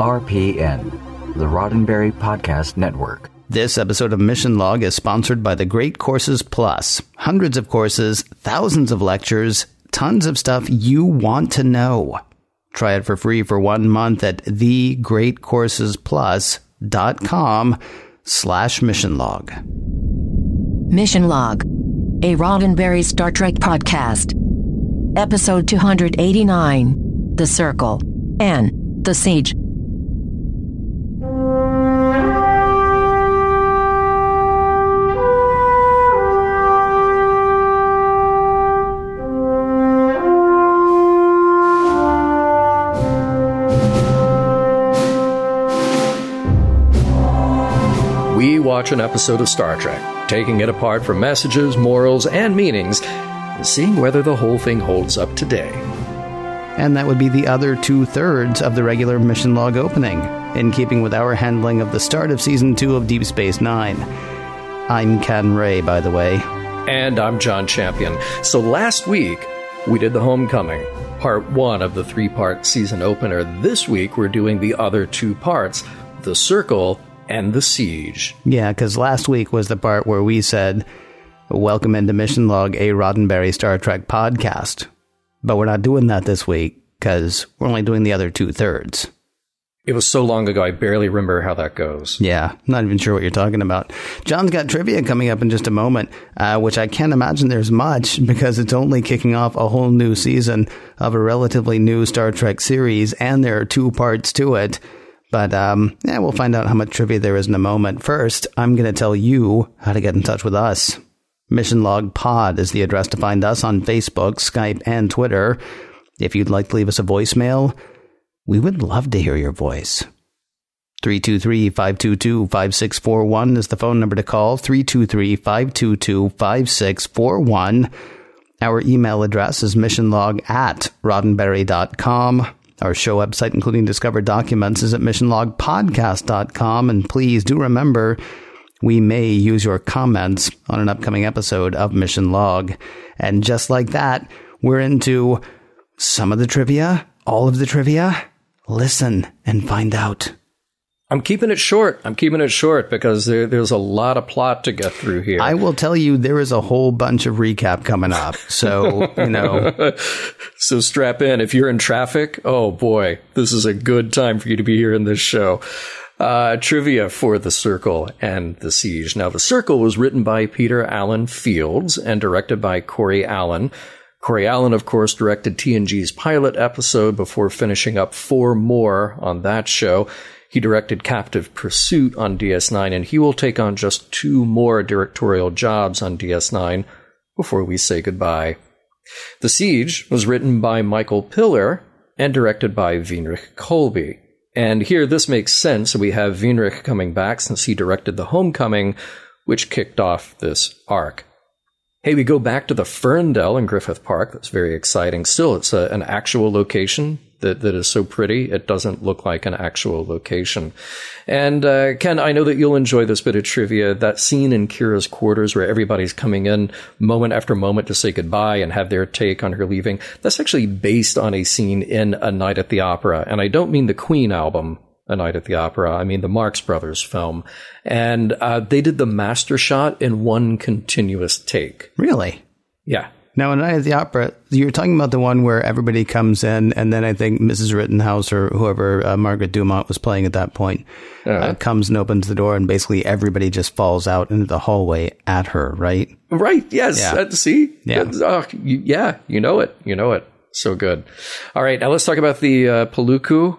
RPN, the Roddenberry Podcast Network. This episode of Mission Log is sponsored by the Great Courses Plus. Hundreds of courses, thousands of lectures, tons of stuff you want to know. Try it for free for one month at thegreatcoursesplus.com slash mission log. Mission Log, a Roddenberry Star Trek podcast. Episode 289 The Circle and The Siege. Watch an episode of Star Trek, taking it apart for messages, morals, and meanings, and seeing whether the whole thing holds up today. And that would be the other two thirds of the regular mission log opening, in keeping with our handling of the start of season two of Deep Space Nine. I'm Ken Ray, by the way. And I'm John Champion. So last week, we did The Homecoming, part one of the three part season opener. This week, we're doing the other two parts The Circle and The Siege. Yeah, because last week was the part where we said, Welcome into Mission Log, a Roddenberry Star Trek podcast. But we're not doing that this week because we're only doing the other two thirds. It was so long ago, I barely remember how that goes. Yeah, not even sure what you're talking about. John's got trivia coming up in just a moment, uh, which I can't imagine there's much because it's only kicking off a whole new season of a relatively new Star Trek series, and there are two parts to it. But um, yeah, we'll find out how much trivia there is in a moment. First, I'm going to tell you how to get in touch with us. Mission Log Pod is the address to find us on Facebook, Skype, and Twitter. If you'd like to leave us a voicemail, we would love to hear your voice. 323 522 5641 is the phone number to call. 323 522 5641. Our email address is missionlog at roddenberry.com. Our show website, including discovered documents, is at missionlogpodcast.com. And please do remember, we may use your comments on an upcoming episode of Mission Log. And just like that, we're into some of the trivia, all of the trivia. Listen and find out. I'm keeping it short. I'm keeping it short because there, there's a lot of plot to get through here. I will tell you, there is a whole bunch of recap coming up. So, you know. so strap in. If you're in traffic, oh boy, this is a good time for you to be here in this show. Uh, trivia for The Circle and The Siege. Now, The Circle was written by Peter Allen Fields and directed by Corey Allen. Corey Allen, of course, directed TNG's pilot episode before finishing up four more on that show. He directed Captive Pursuit on DS9, and he will take on just two more directorial jobs on DS9 before we say goodbye. The Siege was written by Michael Piller and directed by Winrich Kolbe. And here this makes sense. We have Winrich coming back since he directed The Homecoming, which kicked off this arc. Hey, we go back to the Ferndale in Griffith Park. That's very exciting. Still, it's a, an actual location that, that is so pretty. It doesn't look like an actual location. And uh, Ken, I know that you'll enjoy this bit of trivia. That scene in Kira's quarters where everybody's coming in moment after moment to say goodbye and have their take on her leaving. That's actually based on a scene in A Night at the Opera. And I don't mean the Queen album. A Night at the Opera. I mean the Marx Brothers film, and uh, they did the master shot in one continuous take. Really? Yeah. Now, in Night at the Opera, you're talking about the one where everybody comes in, and then I think Mrs. Rittenhouse or whoever uh, Margaret Dumont was playing at that point uh, uh, comes and opens the door, and basically everybody just falls out into the hallway at her, right? Right. Yes. Yeah. Uh, see. Yeah. Oh, you, yeah. You know it. You know it. So good. All right. Now let's talk about the uh, Paluku.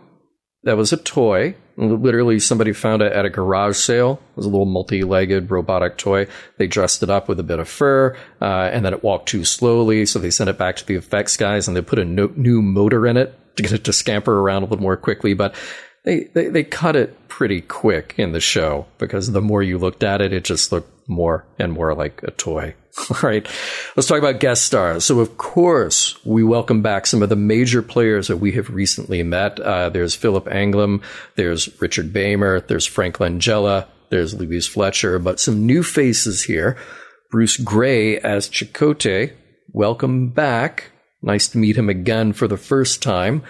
That was a toy. Literally, somebody found it at a garage sale. It was a little multi-legged robotic toy. They dressed it up with a bit of fur, uh, and then it walked too slowly, so they sent it back to the effects guys, and they put a no- new motor in it to get it to scamper around a little more quickly. But they, they they cut it pretty quick in the show because the more you looked at it, it just looked more and more like a toy. All right, let's talk about guest stars. So, of course, we welcome back some of the major players that we have recently met. Uh, there's Philip Anglim, there's Richard Beymer, there's Frank Langella, there's Louise Fletcher, but some new faces here. Bruce Gray as Chekote. Welcome back. Nice to meet him again for the first time.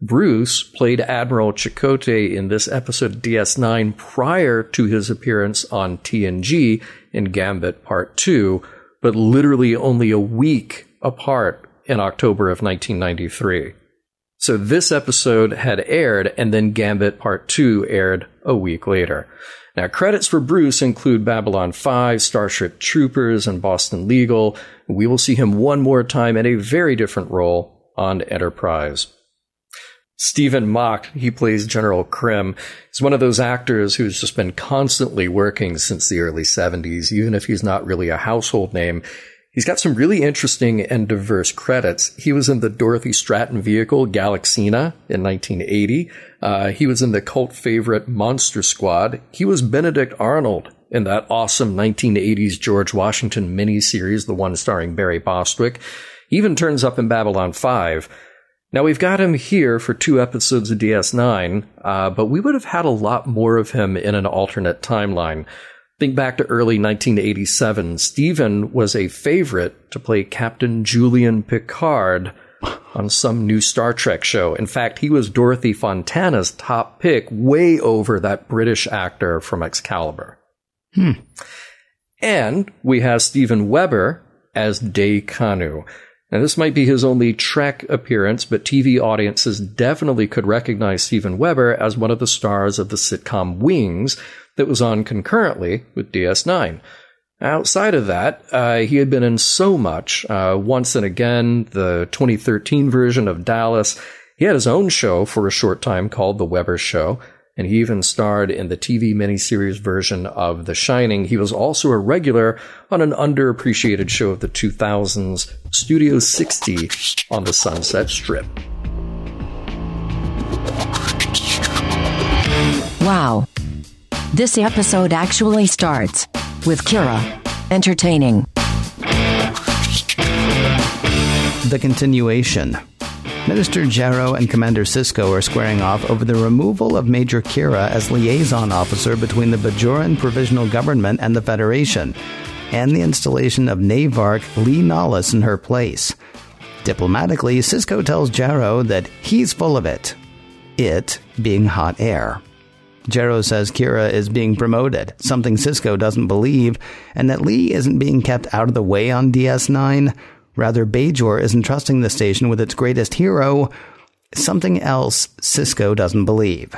Bruce played Admiral Chekote in this episode of DS9 prior to his appearance on TNG in Gambit Part 2, but literally only a week apart in October of 1993. So this episode had aired, and then Gambit Part 2 aired a week later. Now, credits for Bruce include Babylon 5, Starship Troopers, and Boston Legal. We will see him one more time in a very different role on Enterprise. Stephen Macht, he plays General Krim. He's one of those actors who's just been constantly working since the early 70s, even if he's not really a household name. He's got some really interesting and diverse credits. He was in the Dorothy Stratten vehicle Galaxina in 1980. Uh, he was in the cult favorite Monster Squad. He was Benedict Arnold in that awesome 1980s George Washington miniseries, the one starring Barry Bostwick. He even turns up in Babylon 5. Now, we've got him here for two episodes of DS9, uh, but we would have had a lot more of him in an alternate timeline. Think back to early 1987. Stephen was a favorite to play Captain Julian Picard on some new Star Trek show. In fact, he was Dorothy Fontana's top pick, way over that British actor from Excalibur. Hmm. And we have Steven Weber as Day Kannu. Now, this might be his only Trek appearance, but TV audiences definitely could recognize Steven Weber as one of the stars of the sitcom Wings that was on concurrently with DS9. Outside of that, uh, he had been in so much. Uh, once and again, the 2013 version of Dallas. He had his own show for a short time called The Weber Show and he even starred in the TV miniseries version of The Shining. He was also a regular on an underappreciated show of the 2000s, Studio 60 on the Sunset Strip. Wow. This episode actually starts with Kira entertaining. The continuation. Minister Jaro and Commander Sisko are squaring off over the removal of Major Kira as liaison officer between the Bajoran Provisional Government and the Federation, and the installation of Navarch Li Nalas in her place. Diplomatically, Sisko tells Jaro that he's full of it. It being hot air. Jaro says Kira is being promoted, something Sisko doesn't believe, and that Li isn't being kept out of the way on DS9. Rather, Bajor is entrusting the station with its greatest hero, something else Sisko doesn't believe.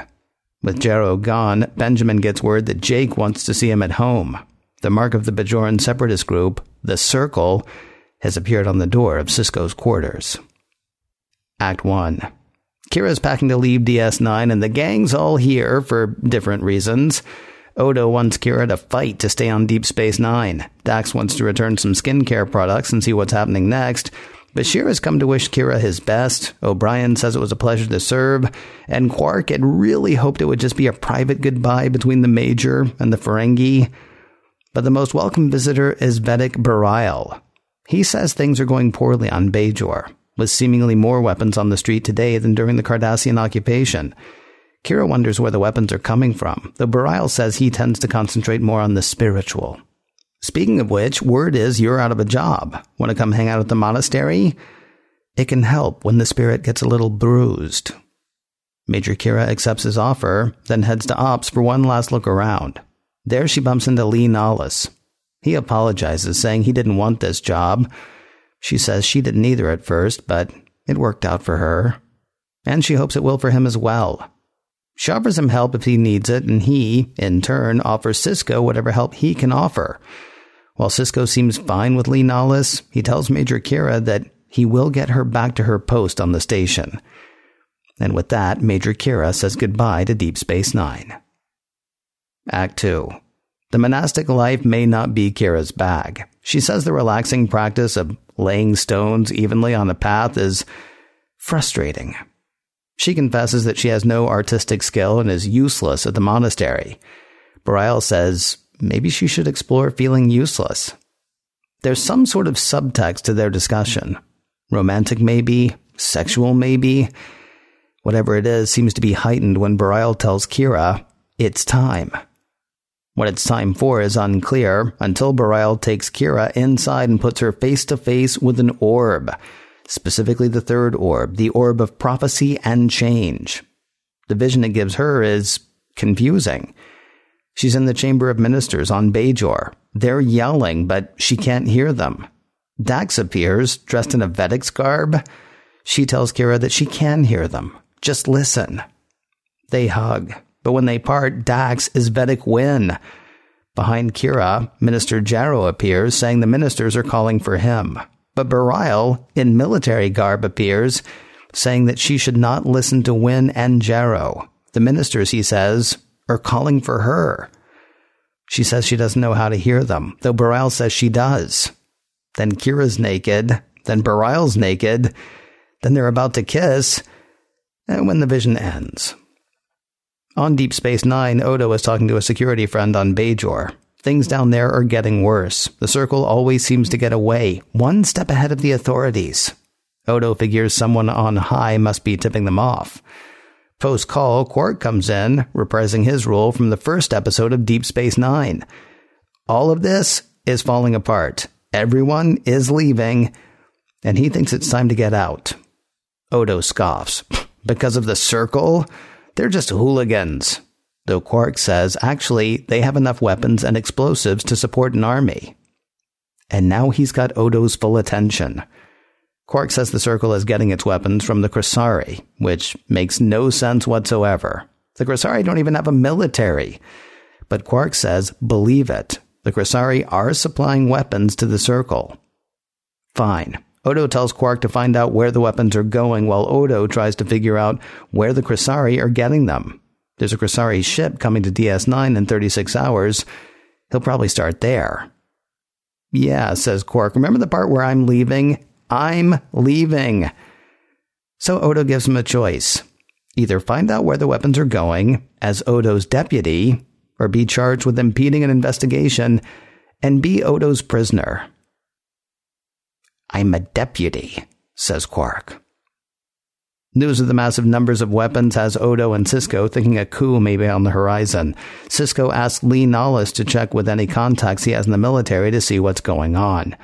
With Jaro gone, Benjamin gets word that Jake wants to see him at home. The mark of the Bajoran separatist group, the Circle, has appeared on the door of Sisko's quarters. Act 1. Kira's packing to leave DS9, and the gang's all here for different reasons. Odo wants Kira to fight to stay on Deep Space Nine. Dax wants to return some skincare products and see what's happening next. Bashir has come to wish Kira his best. O'Brien says it was a pleasure to serve. And Quark had really hoped it would just be a private goodbye between the Major and the Ferengi. But the most welcome visitor is Vedek Bareil. He says things are going poorly on Bajor, with seemingly more weapons on the street today than during the Cardassian occupation. Kira wonders where the weapons are coming from, though Bareil says he tends to concentrate more on the spiritual. Speaking of which, word is you're out of a job. Want to come hang out at the monastery? It can help when the spirit gets a little bruised. Major Kira accepts his offer, then heads to Ops for one last look around. There she bumps into Li Nalas. He apologizes, saying he didn't want this job. She says she didn't either at first, but it worked out for her. And she hopes it will for him as well. She offers him help if he needs it, and he, in turn, offers Sisko whatever help he can offer. While Sisko seems fine with Li Nalas, he tells Major Kira that he will get her back to her post on the station. And with that, Major Kira says goodbye to Deep Space Nine. Act 2. The monastic life may not be Kira's bag. She says the relaxing practice of laying stones evenly on a path is frustrating. She confesses that she has no artistic skill and is useless at the monastery. Bareil says maybe she should explore feeling useless. There's some sort of subtext to their discussion. Romantic, maybe, sexual, maybe. Whatever it is seems to be heightened when Bareil tells Kira, it's time. What it's time for is unclear until Bareil takes Kira inside and puts her face to face with an orb specifically the third orb, the orb of prophecy and change. The vision it gives her is confusing. She's in the chamber of ministers on Bajor. They're yelling, but she can't hear them. Dax appears, dressed in a Vedek's garb. She tells Kira that she can hear them. Just listen. They hug, but when they part, Dax is Vedek Winn. Behind Kira, Minister Jaro appears, saying the ministers are calling for him. But in military garb, appears, saying that she should not listen to Winn and Jaro. The ministers, he says, are calling for her. She says she doesn't know how to hear them, though Bareil says she does. Then Kira's naked, then Bareil's naked, then they're about to kiss, and when the vision ends. On Deep Space Nine, Odo is talking to a security friend on Bajor. Things down there are getting worse. The Circle always seems to get away, one step ahead of the authorities. Odo figures someone on high must be tipping them off. Post call, Quark comes in, reprising his role from the first episode of Deep Space Nine. All of this is falling apart. Everyone is leaving, and he thinks it's time to get out. Odo scoffs. Because of the Circle? They're just hooligans. Though Quark says, actually, they have enough weapons and explosives to support an army. And now he's got Odo's full attention. Quark says the Circle is getting its weapons from the Kressari, which makes no sense whatsoever. The Kressari don't even have a military. But Quark says, believe it. The Kressari are supplying weapons to the Circle. Fine. Odo tells Quark to find out where the weapons are going while Odo tries to figure out where the Kressari are getting them. There's a Kressari ship coming to DS9 in 36 hours. He'll probably start there. Yeah, says Quark. Remember the part where I'm leaving? I'm leaving. So Odo gives him a choice. Either find out where the weapons are going as Odo's deputy, or be charged with impeding an investigation and be Odo's prisoner. I'm a deputy, says Quark. News of the massive numbers of weapons has Odo and Sisko thinking a coup may be on the horizon. Sisko asks Li Nalas to check with any contacts he has in the military to see what's going on.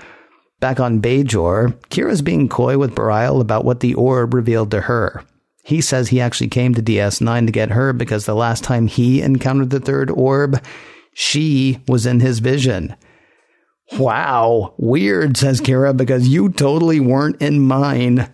Back on Bajor, Kira's being coy with Bareil about what the orb revealed to her. He says he actually came to DS9 to get her because the last time he encountered the third orb, she was in his vision. Wow, weird, says Kira, because you totally weren't in mine.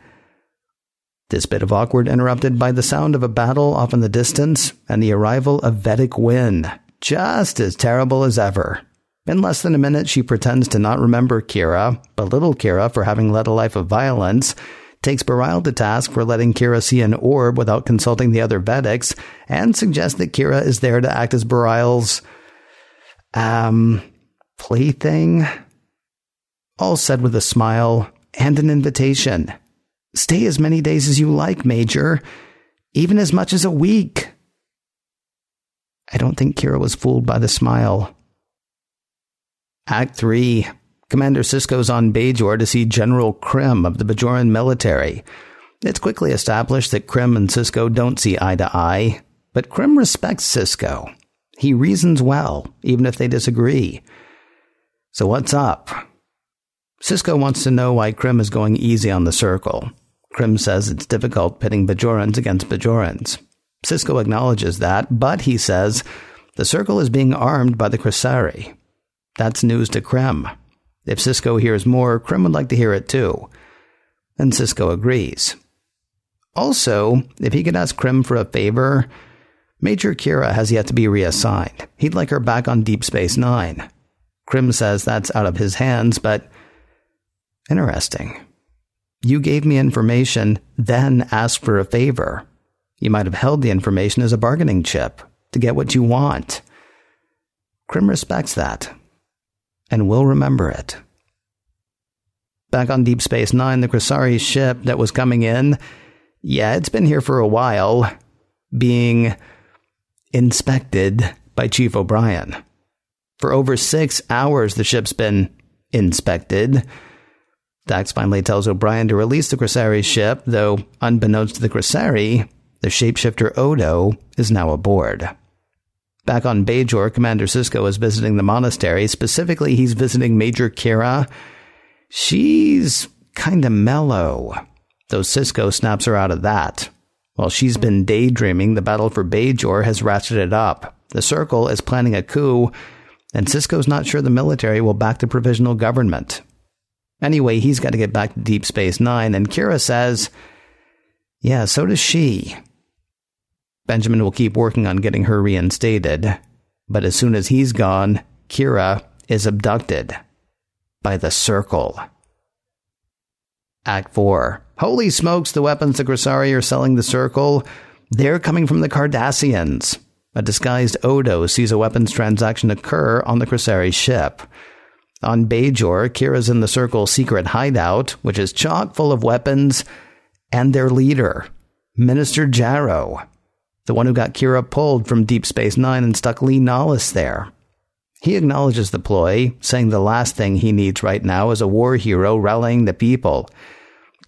This bit of awkward interrupted by the sound of a battle off in the distance and the arrival of Vedek Winn, just as terrible as ever. In less than a minute, she pretends to not remember Kira, belittle Kira for having led a life of violence, takes Bareil to task for letting Kira see an orb without consulting the other Vedeks, and suggests that Kira is there to act as Bareil's, um, plaything? All said with a smile and an invitation. Stay as many days as you like, Major, even as much as a week. I don't think Kira was fooled by the smile. Act 3 Commander Sisko's on Bajor to see General Krim of the Bajoran military. It's quickly established that Krim and Sisko don't see eye to eye, but Krim respects Sisko. He reasons well, even if they disagree. So what's up? Sisko wants to know why Krim is going easy on the circle. Krim says it's difficult pitting Bajorans against Bajorans. Sisko acknowledges that, but he says the circle is being armed by the Kressari. That's news to Krim. If Sisko hears more, Krim would like to hear it too. And Sisko agrees. Also, if he could ask Krim for a favor, Major Kira has yet to be reassigned. He'd like her back on Deep Space Nine. Krim says that's out of his hands, but interesting. You gave me information, then asked for a favor. You might have held the information as a bargaining chip to get what you want. Krim respects that and will remember it. Back on Deep Space Nine, the Kressari ship that was coming in, yeah, it's been here for a while, being inspected by Chief O'Brien. For over six hours, the ship's been inspected. Dax finally tells O'Brien to release the Kressari ship, though, unbeknownst to the Kressari, the shapeshifter Odo is now aboard. Back on Bajor, Commander Sisko is visiting the monastery. Specifically, he's visiting Major Kira. She's kinda mellow. Though Sisko snaps her out of that. While she's been daydreaming, the battle for Bajor has ratcheted up. The Circle is planning a coup, and Sisko's not sure the military will back the provisional government. Anyway, he's got to get back to Deep Space Nine, and Kira says, Yeah, so does she. Benjamin will keep working on getting her reinstated, but as soon as he's gone, Kira is abducted by the Circle. Act 4. Holy smokes, the weapons the Kressari are selling the Circle. They're coming from the Cardassians. A disguised Odo sees a weapons transaction occur on the Kressari ship. On Bajor, Kira's in the Circle's secret hideout, which is chock full of weapons, and their leader, Minister Jaro, the one who got Kira pulled from Deep Space Nine and stuck Li Nalas there. He acknowledges the ploy, saying the last thing he needs right now is a war hero rallying the people.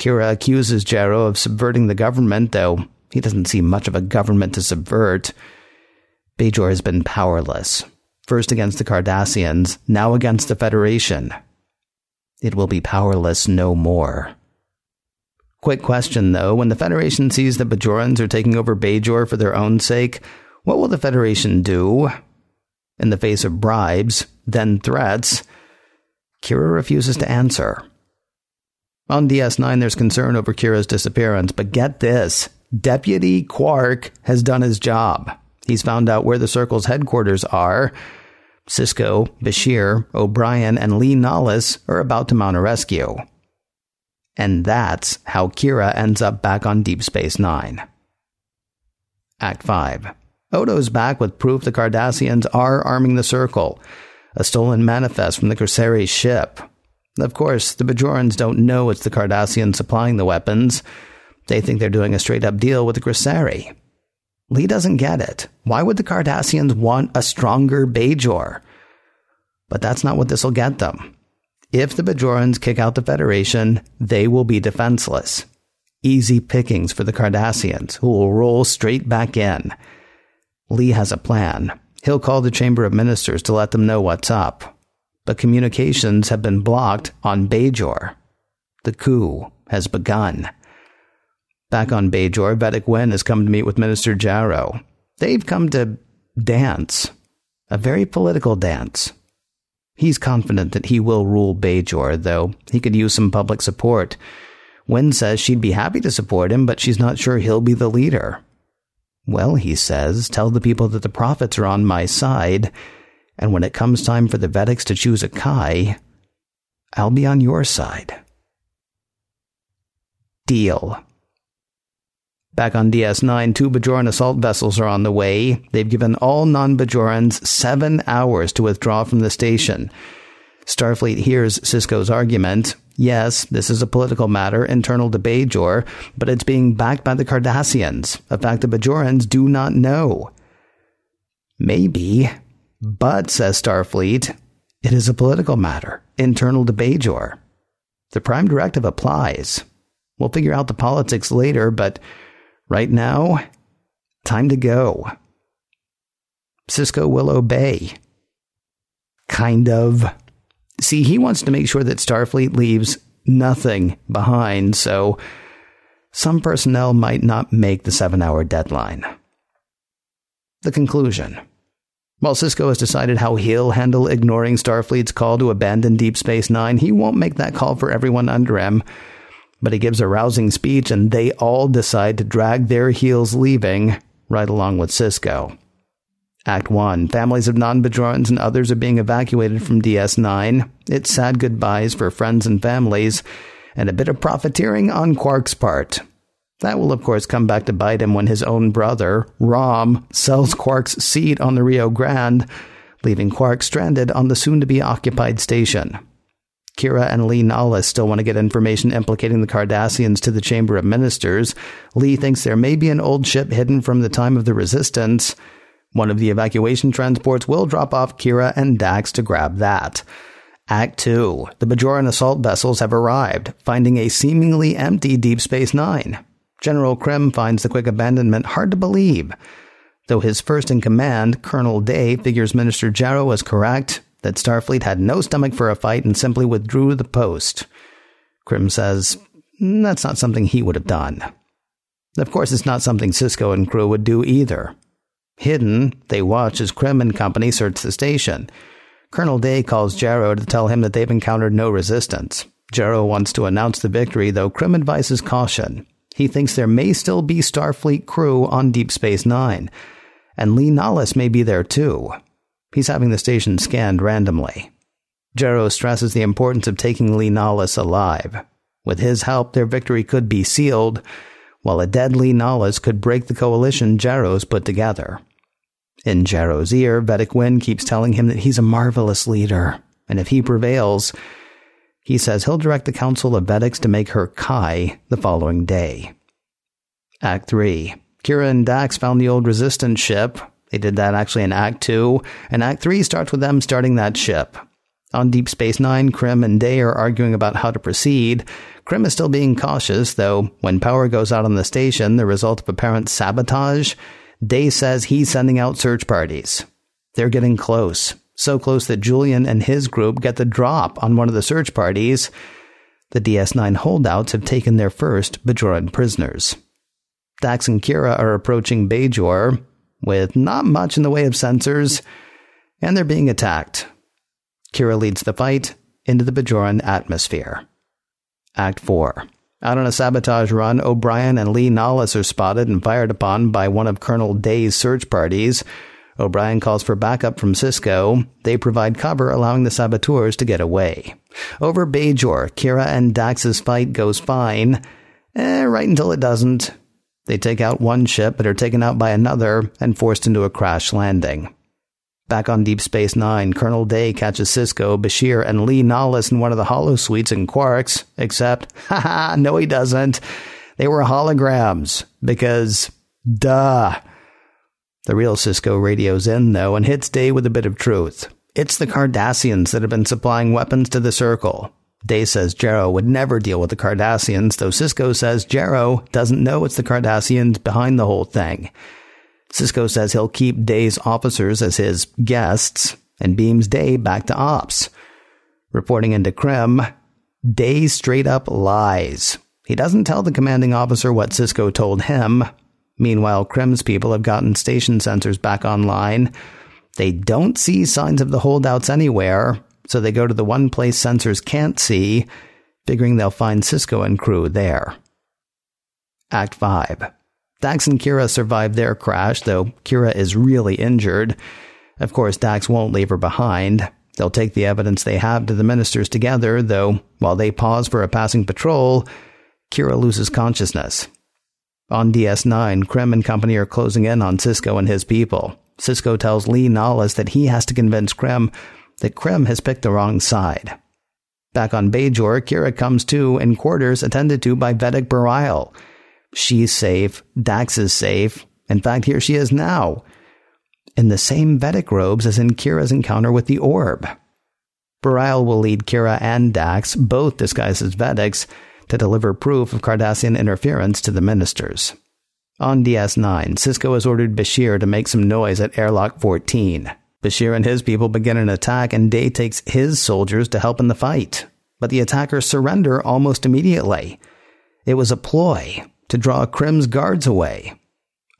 Kira accuses Jaro of subverting the government, though he doesn't see much of a government to subvert. Bajor has been powerless, first against the Cardassians, now against the Federation. It will be powerless no more. Quick question though, when the Federation sees that Bajorans are taking over Bajor for their own sake, what will the Federation do? In the face of bribes, then threats, Kira refuses to answer. On DS9, there's concern over Kira's disappearance, but get this Deputy Quark has done his job. He's found out where the Circle's headquarters are. Sisko, Bashir, O'Brien, and Li Nalas are about to mount a rescue. And that's how Kira ends up back on Deep Space Nine. Act 5. Odo's back with proof the Cardassians are arming the Circle, a stolen manifest from the Kressari ship. Of course, the Bajorans don't know it's the Cardassians supplying the weapons. They think they're doing a straight up deal with the Kressari. Li doesn't get it. Why would the Cardassians want a stronger Bajor? But that's not what this'll get them. If the Bajorans kick out the Federation, they will be defenseless. Easy pickings for the Cardassians, who will roll straight back in. Li has a plan. He'll call the Chamber of Ministers to let them know what's up. But communications have been blocked on Bajor. The coup has begun. Back on Bajor, Vedek Winn has come to meet with Minister Jaro. They've come to dance. A very political dance. He's confident that he will rule Bajor, though he could use some public support. Winn says she'd be happy to support him, but she's not sure he'll be the leader. Well, he says, tell the people that the prophets are on my side, and when it comes time for the Vedeks to choose a Kai, I'll be on your side. Deal. Back on DS9, two Bajoran assault vessels are on the way. They've given all non Bajorans seven hours to withdraw from the station. Starfleet hears Sisko's argument. Yes, this is a political matter internal to Bajor, but it's being backed by the Cardassians, a fact the Bajorans do not know. Maybe, but, says Starfleet, it is a political matter internal to Bajor. The Prime Directive applies. We'll figure out the politics later, but Right now, time to go. Sisko will obey. Kind of. See, he wants to make sure that Starfleet leaves nothing behind, so some personnel might not make the seven hour deadline. The conclusion. While Sisko has decided how he'll handle ignoring Starfleet's call to abandon Deep Space Nine, he won't make that call for everyone under him but he gives a rousing speech and they all decide to drag their heels leaving, right along with Sisko. Act 1 Families of non Bajorans and others are being evacuated from DS 9. It's sad goodbyes for friends and families, and a bit of profiteering on Quark's part. That will, of course, come back to bite him when his own brother, Rom, sells Quark's seat on the Rio Grande, leaving Quark stranded on the soon to be occupied station. Kira and Li Nalas still want to get information implicating the Cardassians to the Chamber of Ministers. Li thinks there may be an old ship hidden from the time of the Resistance. One of the evacuation transports will drop off Kira and Dax to grab that. Act 2. The Bajoran assault vessels have arrived, finding a seemingly empty Deep Space Nine. General Krim finds the quick abandonment hard to believe. Though his first in command, Colonel Day, figures Minister Jaro as correct, that Starfleet had no stomach for a fight and simply withdrew the post. Krim says that's not something he would have done. Of course, it's not something Sisko and crew would do either. Hidden, they watch as Krim and company search the station. Colonel Day calls Jaro to tell him that they've encountered no resistance. Jaro wants to announce the victory, though Krim advises caution. He thinks there may still be Starfleet crew on Deep Space Nine, and Li Nalas may be there too. He's having the station scanned randomly. Jaro stresses the importance of taking Li Nalas alive. With his help, their victory could be sealed, while a deadly Nalas could break the coalition Jaro's put together. In Jaro's ear, Vedek Winn keeps telling him that he's a marvelous leader, and if he prevails, he says he'll direct the Council of Vedeks to make her Kai the following day. Act 3. Kira and Dax found the old resistance ship. They did that actually in Act 2, and Act 3 starts with them starting that ship. On Deep Space Nine, Krim and Day are arguing about how to proceed. Krim is still being cautious, though when power goes out on the station, the result of apparent sabotage, Day says he's sending out search parties. They're getting close, so close that Julian and his group get the drop on one of the search parties. The DS9 holdouts have taken their first Bajoran prisoners. Dax and Kira are approaching Bajor with not much in the way of sensors, and they're being attacked. Kira leads the fight into the Bajoran atmosphere. Act 4. Out on a sabotage run, O'Brien and Li Nalas are spotted and fired upon by one of Colonel Day's search parties. O'Brien calls for backup from Sisko. They provide cover, allowing the saboteurs to get away. Over Bajor, Kira and Dax's fight goes fine, eh, right until it doesn't. They take out one ship, but are taken out by another and forced into a crash landing. Back on Deep Space Nine, Colonel Day catches Sisko, Bashir, and Li Nalas in one of the holosuites in Quarks, except, haha, no he doesn't. They were holograms, because, duh. The real Sisko radios in, though, and hits Day with a bit of truth. It's the Cardassians that have been supplying weapons to the Circle. Day says Jaro would never deal with the Cardassians, though Sisko says Jaro doesn't know it's the Cardassians behind the whole thing. Sisko says he'll keep Day's officers as his guests and beams Day back to ops. Reporting into Krim, Day straight up lies. He doesn't tell the commanding officer what Sisko told him. Meanwhile, Krim's people have gotten station sensors back online. They don't see signs of the holdouts anywhere, so they go to the one place sensors can't see, figuring they'll find Sisko and crew there. Act 5. Dax and Kira survive their crash, though Kira is really injured. Of course, Dax won't leave her behind. They'll take the evidence they have to the ministers together, though while they pause for a passing patrol, Kira loses consciousness. On DS9, Krim and company are closing in on Sisko and his people. Sisko tells Li Nalas that he has to convince Krim that Krim has picked the wrong side. Back on Bajor, Kira comes to in quarters attended to by Vedek Bareil. She's safe. Dax is safe. In fact, here she is now, in the same Vedek robes as in Kira's encounter with the orb. Bareil will lead Kira and Dax, both disguised as Vedeks, to deliver proof of Cardassian interference to the ministers. On DS9, Sisko has ordered Bashir to make some noise at airlock 14. Bashir and his people begin an attack, and Day takes his soldiers to help in the fight. But the attackers surrender almost immediately. It was a ploy, to draw Krim's guards away.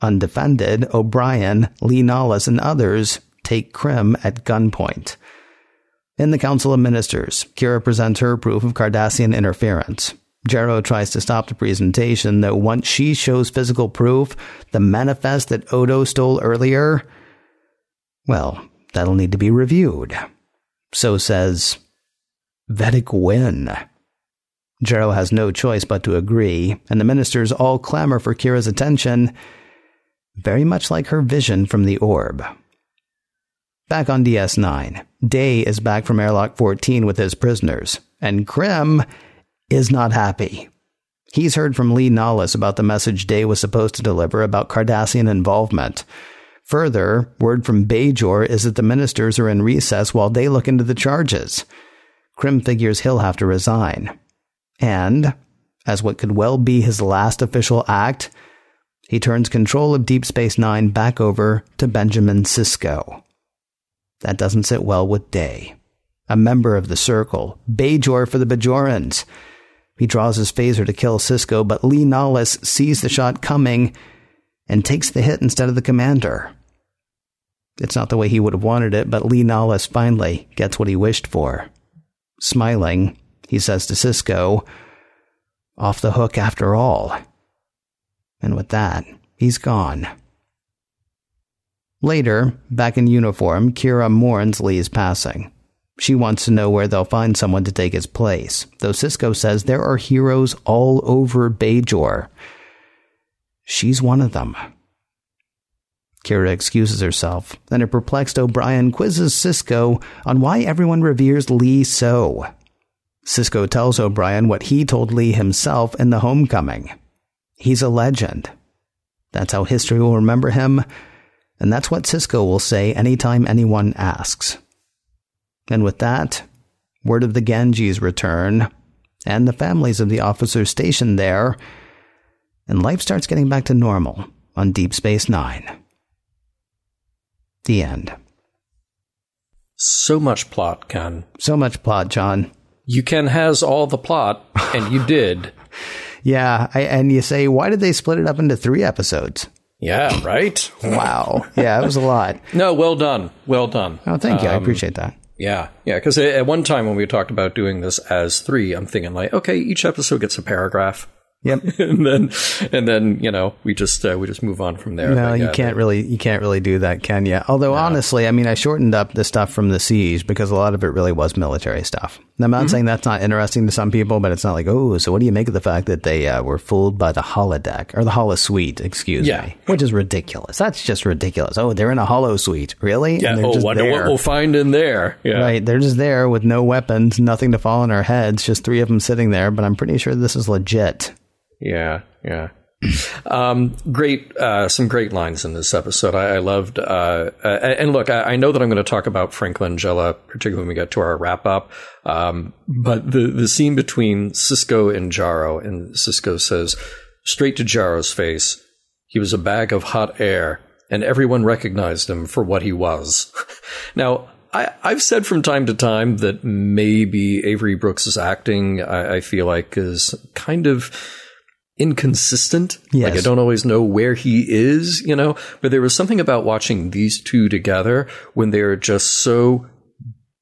Undefended, O'Brien, Li Nalas, and others take Krim at gunpoint. In the Council of Ministers, Kira presents her proof of Cardassian interference. Jaro tries to stop the presentation, though once she shows physical proof, the manifest that Odo stole earlier, well, that'll need to be reviewed. So says Vedek Winn. Jaro has no choice but to agree, and the ministers all clamor for Kira's attention, very much like her vision from the orb. Back on DS9, Day is back from airlock 14 with his prisoners, and Krim is not happy. He's heard from Li Nalas about the message Day was supposed to deliver about Cardassian involvement. Further, word from Bajor is that the ministers are in recess while they look into the charges. Krim figures he'll have to resign. And, as what could well be his last official act, he turns control of Deep Space Nine back over to Benjamin Sisko. That doesn't sit well with Day, a member of the Circle, Bajor for the Bajorans. He draws his phaser to kill Sisko, but Li Nalas sees the shot coming and takes the hit instead of the commander. It's not the way he would have wanted it, but Li Nalas finally gets what he wished for. Smiling, he says to Sisko, off the hook after all. And with that, he's gone. Later, back in uniform, Kira mourns Li's passing. She wants to know where they'll find someone to take his place, though Sisko says there are heroes all over Bajor. She's one of them. Kira excuses herself, then a perplexed O'Brien quizzes Sisko on why everyone reveres Li so. Sisko tells O'Brien what he told Li himself in the homecoming. He's a legend. That's how history will remember him, and that's what Sisko will say anytime anyone asks. And with that, word of the Ganges return, and the families of the officers stationed there, and life starts getting back to normal on Deep Space Nine. The end. So much plot, Ken. So much plot, John. You Ken has all the plot, and you did. yeah, I, and you say, why did they split it up into three episodes? Yeah, right? wow. Yeah, it was a lot. no, well done. Well done. Oh, thank you. Um, I appreciate that. Yeah, yeah. Because at one time when we talked about doing this as three, I'm thinking like, okay, each episode gets a paragraph. Yep. and then, and then, you know, we just, uh, we just move on from there. No, you can't really, you can't really do that, can you? Although no. honestly, I mean, I shortened up the stuff from the siege because a lot of it really was military stuff. I'm not mm-hmm. saying that's not interesting to some people, but it's not like, oh, so what do you make of the fact that they uh, were fooled by the holodeck or the holosuite? excuse yeah. me, which is ridiculous. That's just ridiculous. Oh, they're in a holosuite, really? Yeah. Oh, wonder there. what we'll find in there. Yeah. Right. They're just there with no weapons, nothing to fall on our heads, just three of them sitting there. But I'm pretty sure this is legit. Yeah, yeah. Um, great, uh, some great lines in this episode. I, I loved, uh, uh, and look, I, I, know that I'm going to talk about Frank Langella, particularly when we get to our wrap up. Um, but the the scene between Sisko and Jaro, and Sisko says straight to Jaro's face, he was a bag of hot air, and everyone recognized him for what he was. now, I, have said from time to time that maybe Avery Brooks's acting, I, I feel like, is kind of inconsistent. Yes. Like I don't always know where he is, you know, but there was something about watching these two together when they're just so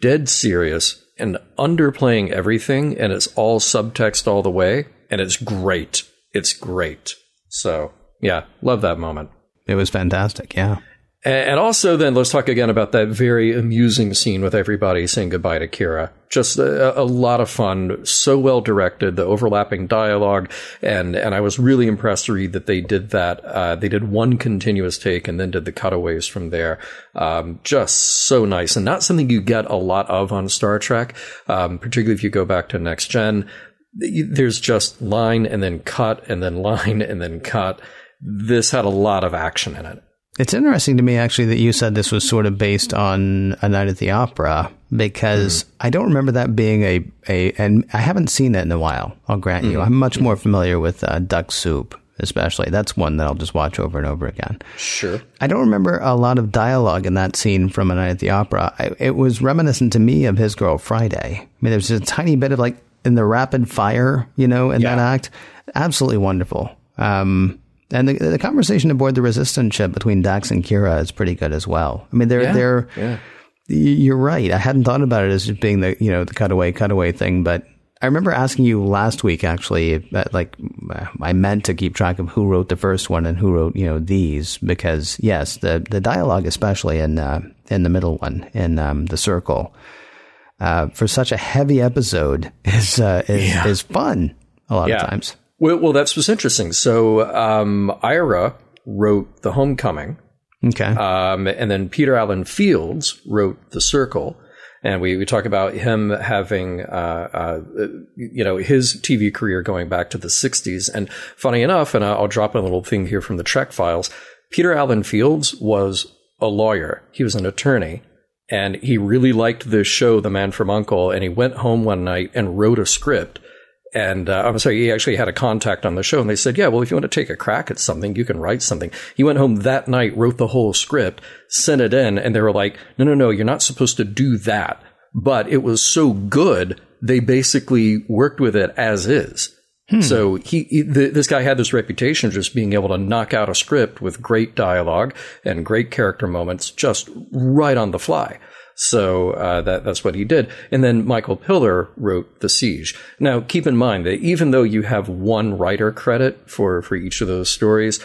dead serious and underplaying everything and it's all subtext all the way and it's great. It's great. So, yeah, love that moment. It was fantastic, yeah. And also, then let's talk again about that very amusing scene with everybody saying goodbye to Kira. Just a, a, lot of fun, so well directed, the overlapping dialogue, and and I was really impressed to read that they did that. Uh, they did one continuous take and then did the cutaways from there. Um, just so nice, and not something you get a lot of on Star Trek, um, particularly if you go back to Next Gen. There's just line and then cut and then line and then cut. This had a lot of action in it. It's interesting to me actually that you said this was sort of based on A Night at the Opera because mm. I don't remember that being a, a, and I haven't seen it in a while. I'll grant mm. you. I'm much more familiar with uh, Duck Soup, especially. That's one that I'll just watch over and over again. Sure. I don't remember a lot of dialogue in that scene from A Night at the Opera. I, it was reminiscent to me of His Girl Friday. I mean, there's just a tiny bit of like in the rapid fire, you know, in yeah. that act. Absolutely wonderful. Um, and the, the conversation aboard the resistance ship between Dax and Kira is pretty good as well. I mean, they're yeah, they're. Yeah. You're right. I hadn't thought about it as just being the you know the cutaway cutaway thing, but I remember asking you last week actually, like I meant to keep track of who wrote the first one and who wrote you know these because yes, the the dialogue especially in uh, in the middle one in um, the circle uh, for such a heavy episode is uh, is, yeah. is fun a lot of times. Well, well, that's what's interesting. So um, Ira wrote The Homecoming. Okay. Um, and then Peter Allen Fields wrote The Circle. And we, we talk about him having, uh, uh, you know, his TV career going back to the 60s. And funny enough, and I'll drop a little thing here from the Trek files, Peter Allen Fields was a lawyer. He was an attorney. And he really liked this show, The Man from Uncle. And he went home one night and wrote a script and uh, I'm sorry, he actually had a contact on the show, and they said, "Yeah, well, if you want to take a crack at something, you can write something." He went home that night, wrote the whole script, sent it in, and they were like, "No, no, no, you're not supposed to do that." But it was so good they basically worked with it as is. So he, he the, this guy had this reputation of just being able to knock out a script with great dialogue and great character moments just right on the fly. So uh, that that's what he did. And then Michael Piller wrote The Siege. Now keep in mind that even though you have one writer credit for for each of those stories,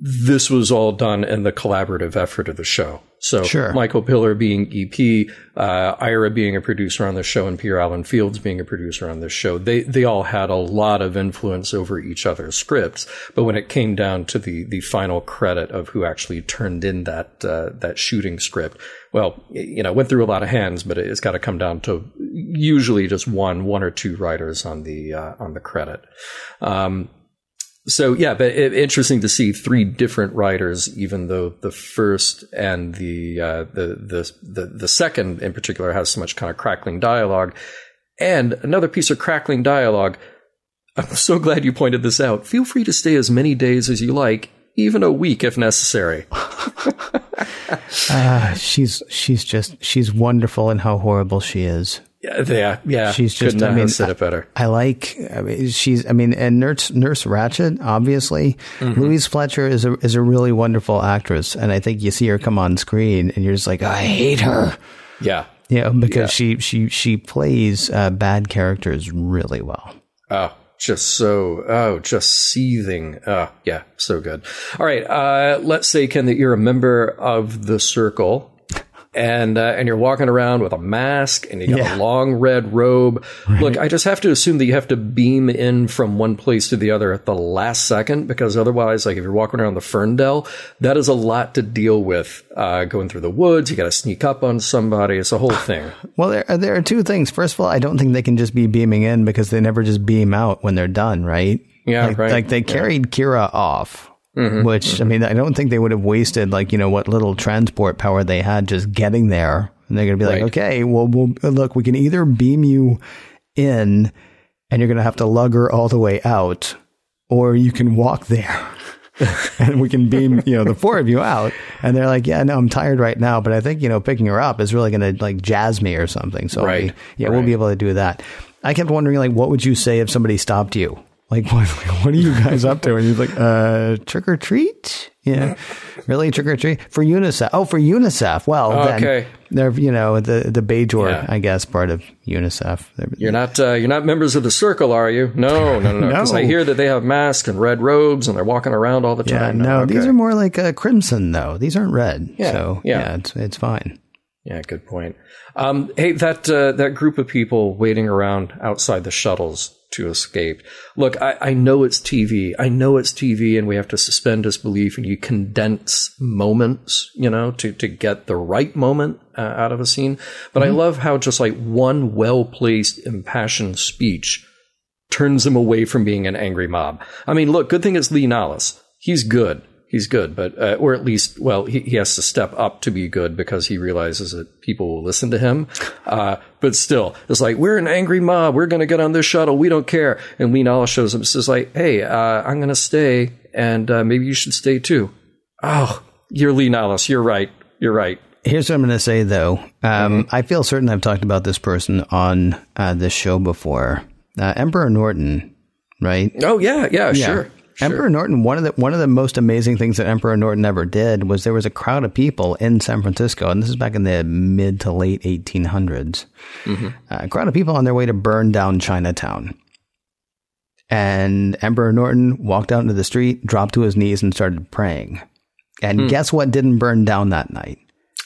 this was all done in the collaborative effort of the show. So Sure. Michael Piller being EP, uh, Ira being a producer on the show, and Peter Allen Fields being a producer on the show, they they all had a lot of influence over each other's scripts. But when it came down to the the final credit of who actually turned in that uh, that shooting script, well, you know, went through a lot of hands, but it's got to come down to usually just one one or two writers on the uh, on the credit. Um, so yeah, but it, interesting to see three different writers, even though the first and the, uh, the the the the second in particular has so much kind of crackling dialogue, and another piece of crackling dialogue. I'm so glad you pointed this out. Feel free to stay as many days as you like, even a week if necessary. Ah, she's she's just she's wonderful in how horrible she is. Yeah, yeah, yeah. She's just- Couldn't I mean, said it better. I like. I mean, she's. I mean, and Nurse Nurse Ratched, obviously, Mm-hmm. Louise Fletcher is a is a really wonderful actress, and I think you see her come on screen, and you're just like, I hate her. Yeah. Yeah, because Yeah. she she she plays uh, bad characters really well. Oh, just so, oh, just seething. Oh, yeah, so good. All right. Uh, let's say, Ken, that you're a member of the circle. And uh, and you're walking around with a mask and you got Yeah. a long red robe. Look, I just have to assume that you have to beam in from one place to the other at the last second because otherwise, like if you're walking around the Ferndale, that is a lot to deal with. Uh, going through the woods, you got to sneak up on somebody. It's a whole thing. Well, there there are two things. First of all, I don't think they can just be beaming in because they never just beam out when they're done, right? Yeah, like, right. Like they carried Kira off, Mm-hmm. which I mm-hmm. mean, I don't think they would have wasted like you know what little transport power they had just getting there. And they're going to be like, Right. okay, well, we'll look, we can either beam you in, and you're going to have to lug her all the way out, or you can walk there. and we can beam, you know, the four of you out. And they're like, yeah, no, I'm tired right now, but I think, you know, picking her up is really going to like jazz me or something. So, Right. we- yeah, we'll be able to do that. I kept wondering, like, what would you say if somebody stopped you? Like, what, what are you guys up to? And you're like, uh, trick or treat? Yeah. really? Trick or treat? For UNICEF. Oh, for UNICEF. Well, Okay. then they're, you know, the, the Bajor, Yeah. I guess, part of UNICEF. They're- You're not uh, you're not members of the circle, are you? No, no, no. Because I No. hear that they have masks and red robes and they're walking around all the yeah, time. no, okay. these are more like uh, crimson, though. These aren't red. Yeah, so, yeah. yeah, it's, it's fine. Yeah, good point. Um, hey, that uh, that group of people waiting around outside the shuttles to escape. Look, I, I know it's TV. I know it's TV, and we have to suspend disbelief, and you condense moments, you know, to to get the right moment uh, out of a scene. But I love how just like one well placed, impassioned speech turns him away from being an angry mob. I mean, look, good thing it's Li Nalas. He's good. He's good, but uh, or at least, well, he, he has to step up to be good because he realizes that people will listen to him. Uh, but still, it's like we're an angry mob. We're going to get on this shuttle. We don't care. And Li Nalas shows up and says, like, "Hey, uh, I'm going to stay, and uh, maybe you should stay too." Oh, you're Li Nalas. You're right. You're right. Here's what I'm going to say, though. Um, I feel certain I've talked about this person on uh, this show before. Uh, Emperor Norton, right? Oh yeah, yeah, sure. Emperor Norton. One of the one of the most amazing things that Emperor Norton ever did was there was a crowd of people in San Francisco, and this is back in the mid to late 1800s. Mm-hmm. Uh, a crowd of people on their way to burn down Chinatown. And Emperor Norton walked out into the street, dropped to his knees, and started praying. And Hmm. guess what didn't burn down that night?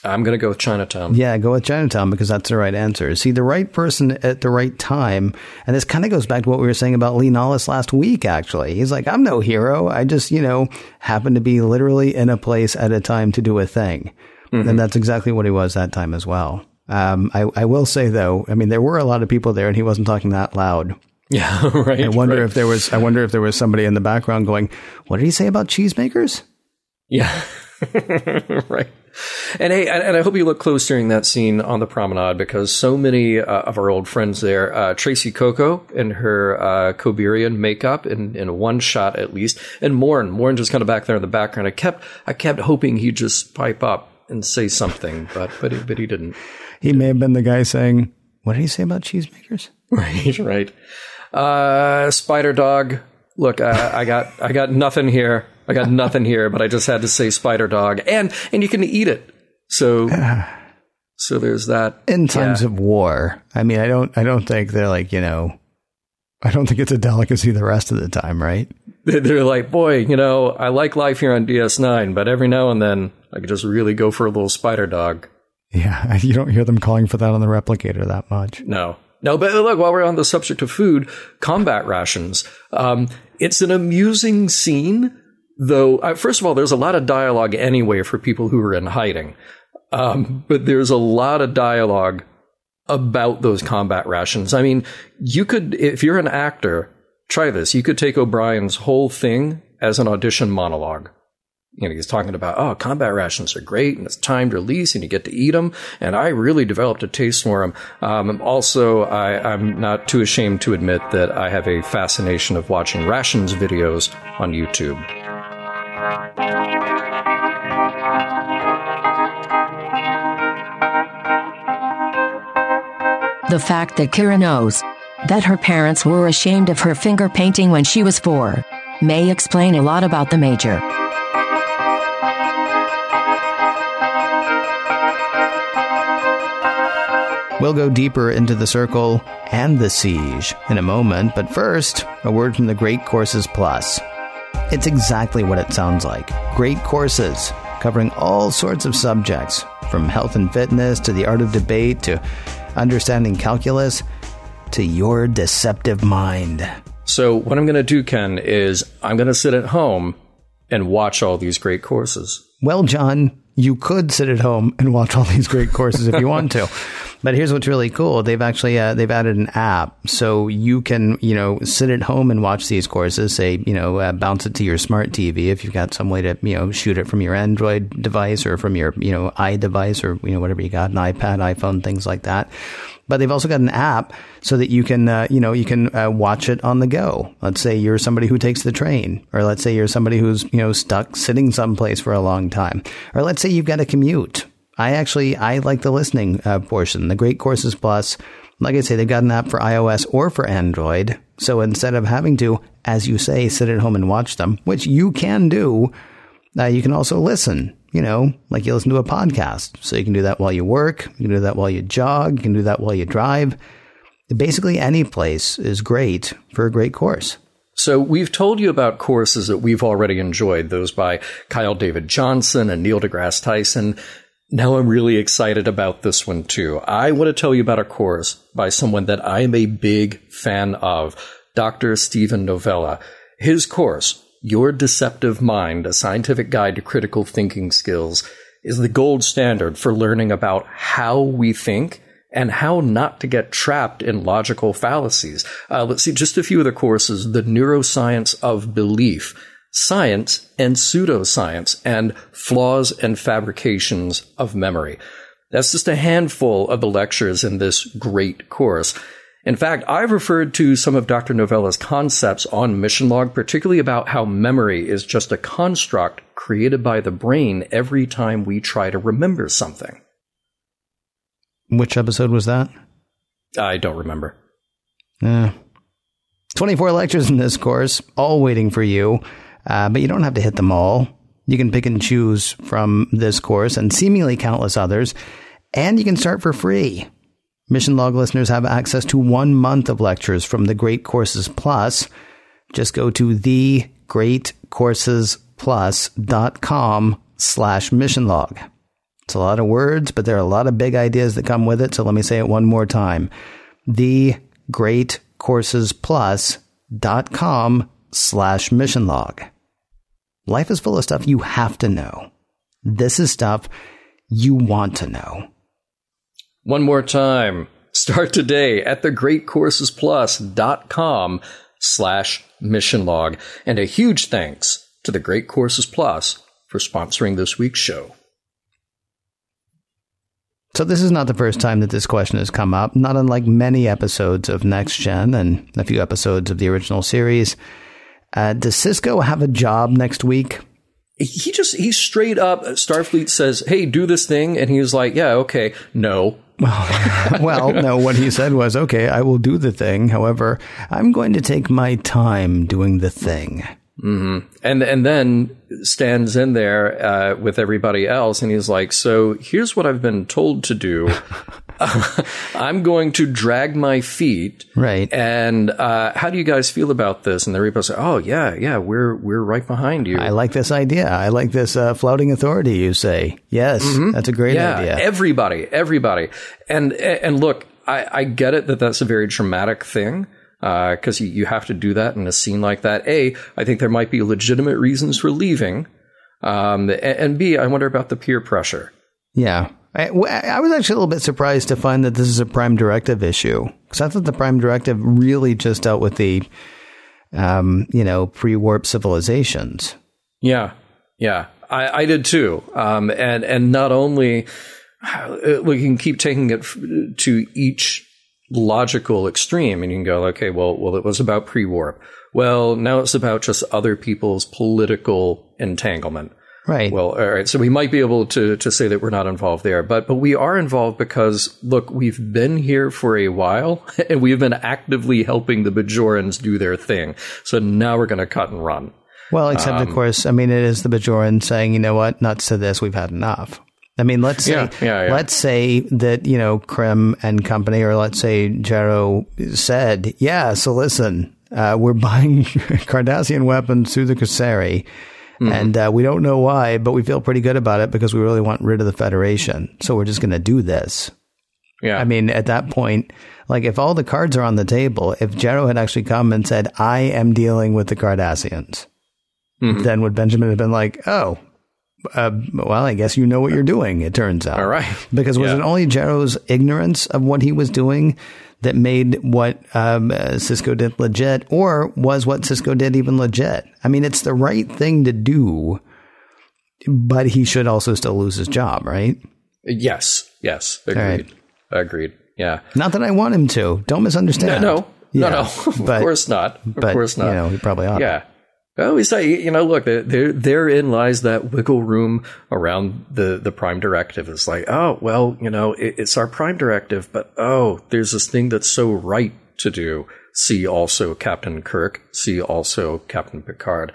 I'm going to go with Chinatown. Yeah, go with Chinatown because that's the right answer. See, the right person at the right time. And this kind of goes back to what we were saying about Li Nalas last week, actually. He's like, I'm no hero. I just, you know, happen to be literally in a place at a time to do a thing. And that's exactly what he was that time as well. Um, I, I will say though, I mean, there were a lot of people there and he wasn't talking that loud. Yeah, right. I wonder right. if there was, I wonder if there was somebody in the background going, what did he say about cheesemakers? Yeah. right. And hey, and, I hope you look close during that scene on the promenade because so many uh, of our old friends there, uh, Tracy Coco in her uh, Coberian makeup in, in one shot at least, and Morn, Morn just kind of back there in the background. I kept, I kept hoping he'd just pipe up and say something, but but he, but he didn't. He may have been the guy saying, What did he say about cheesemakers? Right, right. Uh, Spider Dog. Look, I, I got I got nothing here. I got nothing here, but I just had to say Spider Dog, and and you can eat it. So so there's that. In times Yeah. of war, I mean, I don't, I don't think they're like, you know, I don't think it's a delicacy the rest of the time, right? They- They're like, boy, you know, I like life here on DS9, but every now and then I could just really go for a little Spider Dog. Yeah, you don't hear them calling for that on the replicator that much. No. No, but look, while we're on the subject of food, combat rations. Um, it's an amusing scene, though. Uh, first of all, there's a lot of dialogue anyway for people who are in hiding. Um, but there's a lot of dialogue about those combat rations. I mean, you could, if you're an actor, try this. You could take O'Brien's whole thing as an audition monologue you know, he's talking about, oh, combat rations are great and it's timed release and you get to eat them. And I really developed a taste for them. Um, also, I, I'm not too ashamed to admit that I have a fascination of watching rations videos on YouTube. The fact that Kira knows that her parents were ashamed of her finger painting when she was four may explain a lot about the Major. We'll go deeper into the circle and the siege in a moment, but first, a word from the Great Courses Plus. It's exactly what it sounds like great courses covering all sorts of subjects, from health and fitness to the art of debate to understanding calculus to your deceptive mind. So, what I'm going to do, Ken, is I'm going to sit at home and watch all these great courses. Well, John, you could sit at home and watch all these great courses if you want to. But here's what's really cool. They've actually uh, they've added an app so you can, you know, sit at home and watch these courses, say, you know, uh, bounce it to your smart TV if you've got some way to, you know, shoot it from your Android device or from your, you know, iDevice or, you know, whatever you got, an iPad, iPhone, things like that. But they've also got an app so that you can, uh, you know, you can uh, watch it on the go. Let's say you're somebody who takes the train, or let's say you're somebody who's, you know, stuck sitting someplace for a long time, or let's say you've got a commute. I actually, I like the listening uh, portion, the Great Courses Plus. Like I say, they've got an app for iOS or for Android. So instead of having to, as you say, sit at home and watch them, which you can do, uh, you can also listen, you know, like you listen to a podcast. So you can do that while you work. You can do that while you jog. You can do that while you drive. Basically, any place is great for a great course. So we've told you about courses that we've already enjoyed, those by Kyle David Johnson and Neil deGrasse Tyson. Now I'm really excited about this one too. I want to tell you about a course by someone that I am a big fan of, Dr. Steven Novella. His course, Your Deceptive Mind, a scientific guide to critical thinking skills, is the gold standard for learning about how we think and how not to get trapped in logical fallacies. Uh, let's see just a few of the courses the neuroscience of belief, science and pseudoscience, and flaws and fabrications of memory. That's just a handful of the lectures in this great course. In fact, I've referred to some of Dr. Novella's concepts on Mission Log, particularly about how memory is just a construct created by the brain every time we try to remember something. Which episode was that? I don't remember. Uh, 24 lectures in this course, all waiting for you, uh, but you don't have to hit them all. You can pick and choose from this course and seemingly countless others, and you can start for free. Mission Log listeners have access to one month of lectures from the Great Courses Plus. Just go to thegreatcoursesplus.com slash mission log. It's a lot of words, but there are a lot of big ideas that come with it. So let me say it one more time. Thegreatcoursesplus.com slash mission log. Life is full of stuff you have to know. This is stuff you want to know. One more time. Start today at thegreatcoursesplus.com slash mission log. And a huge thanks to the Great Courses Plus for sponsoring this week's show. So this is not the first time that this question has come up, not unlike many episodes of Next Gen and a few episodes of the original series. Uh, does Sisko have a job next week? He just, he straight up, Starfleet says, hey, do this thing. And he's like, yeah, okay. No, well, no, what he said was, okay, I will do the thing. However, I'm going to take my time doing the thing. Mm-hmm. And and then stands in there uh, with everybody else, and he's like, "So here's what I've been told to do. I'm going to drag my feet, right? And uh, how do you guys feel about this?" And the repo say, "Oh yeah, yeah, we're we're right behind you. I like this idea. I like this uh, flouting authority." You say, "Yes, mm-hmm. that's a great yeah, idea." Everybody, everybody, and and look, I, I get it that that's a very dramatic thing because uh, you, you have to do that in a scene like that. A, I think there might be legitimate reasons for leaving, um, and, and, B, I wonder about the peer pressure. Yeah. I, I, was actually a little bit surprised to find that this is a Prime Directive issue because I thought the Prime Directive really just dealt with the, um, you know, pre-warp civilizations. Yeah, yeah, I, I did too. Um, and and not only we can keep taking it to each logical extreme and you can go okay well well it was about pre-warp well now it's about just other people's political entanglement. Right. Well all right so we might be able to to say that we're not involved there but but we are involved because look we've been here for a while and we've been actively helping the bajorans do their thing. So now we're going to cut and run. Well except um, of course i mean it is the bajoran saying you know what? Nuts to this. We've had enough I mean, let's say, yeah, yeah, yeah. let's say that, you know, Krim and company, or let's say Jaro said, yeah, so listen, uh, we're buying Cardassian weapons through the Kressari. Mm-hmm. And uh, we don't know why, but we feel pretty good about it because we really want rid of the Federation. So we're just going to do this. Yeah. I mean, at that point, like if all the cards are on the table, if Jaro had actually come and said, I am dealing with the Cardassians, mm-hmm. then would Benjamin have been like, oh, uh, well, I guess you know what you're doing, it turns out. All right. Because was yeah. it only Jaro's ignorance of what he was doing that made what um, uh, Sisko did legit, or was what Sisko did even legit? I mean, it's the right thing to do, but he should also still lose his job, right? Yes. Yes. Agreed. Right. Agreed. Yeah. Not that I want him to. Don't misunderstand. No, no. Yeah, no, no. of but, course not. Of but, course not. You know, he probably ought. Yeah. I always say, you know, look, there, therein lies that wiggle room around the, the prime directive. It's like, oh, well, you know, it, it's our prime directive, but oh, there's this thing that's so right to do. See also Captain Kirk. See also Captain Picard.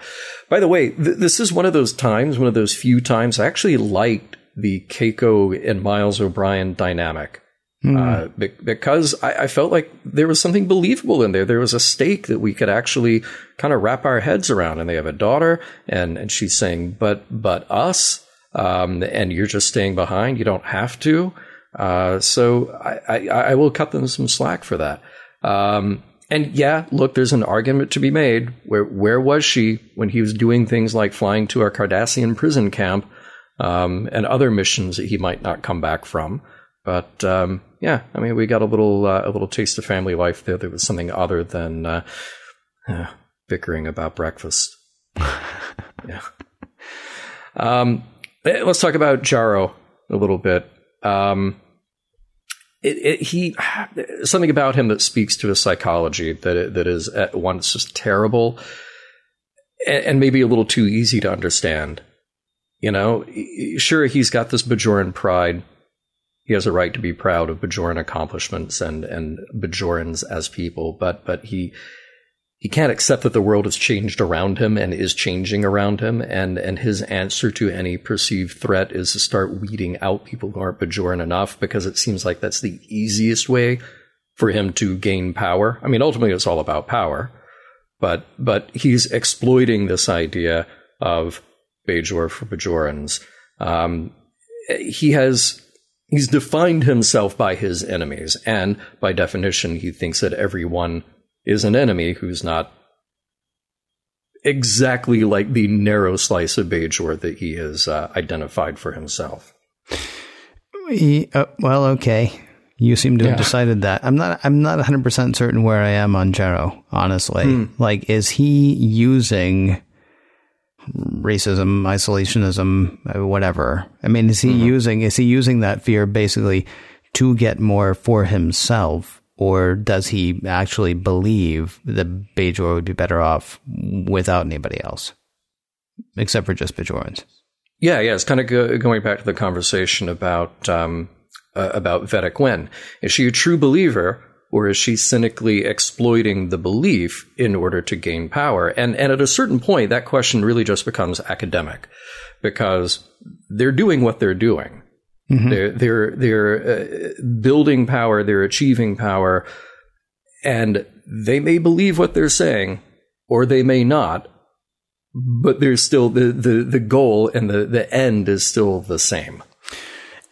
By the way, th- this is one of those times, one of those few times I actually liked the Keiko and Miles O'Brien dynamic. Mm. Uh, because I, I, felt like there was something believable in there. There was a stake that we could actually kind of wrap our heads around. And they have a daughter, and, and she's saying, "But but us, um, and you're just staying behind. You don't have to." Uh, so I, I, I, will cut them some slack for that. Um, and yeah, look, there's an argument to be made. Where where was she when he was doing things like flying to a Cardassian prison camp um, and other missions that he might not come back from? But um, yeah, I mean, we got a little uh, a little taste of family life there. There was something other than uh, uh, bickering about breakfast. yeah. Um, eh, let's talk about Jaro a little bit. Um, it, it, he something about him that speaks to his psychology that that is at once just terrible and, and maybe a little too easy to understand. You know, sure he's got this Bajoran pride he has a right to be proud of Bajoran accomplishments and and Bajorans as people, but but he he can't accept that the world has changed around him and is changing around him, and and his answer to any perceived threat is to start weeding out people who aren't Bajoran enough because it seems like that's the easiest way for him to gain power. I mean, ultimately, it's all about power, but but he's exploiting this idea of Bajor for Bajorans. Um, he has he's defined himself by his enemies, and by definition, he thinks that everyone is an enemy who's not exactly like the narrow slice of Bajor that he has uh, identified for himself. He, uh, well, okay. You seem to have decided that. I'm not. I'm not 100 percent certain where I am on Jaro. Honestly, hmm. like, is he using racism, isolationism, uh, whatever. I mean, is he mm-hmm. using is he using that fear basically to get more for himself, or does he actually believe that Bajor would be better off without anybody else, except for just Bajorans? Yeah, yeah. It's kind of go- going back to the conversation about um, uh, about Vedek Winn. Is she a true believer? Or is she cynically exploiting the belief in order to gain power? And, and at a certain point, that question really just becomes academic because they're doing what they're doing. Mm-hmm. They're, they're, they're uh, building power, they're achieving power, and they may believe what they're saying, or they may not, but there's still the, the, the goal and the, the end is still the same.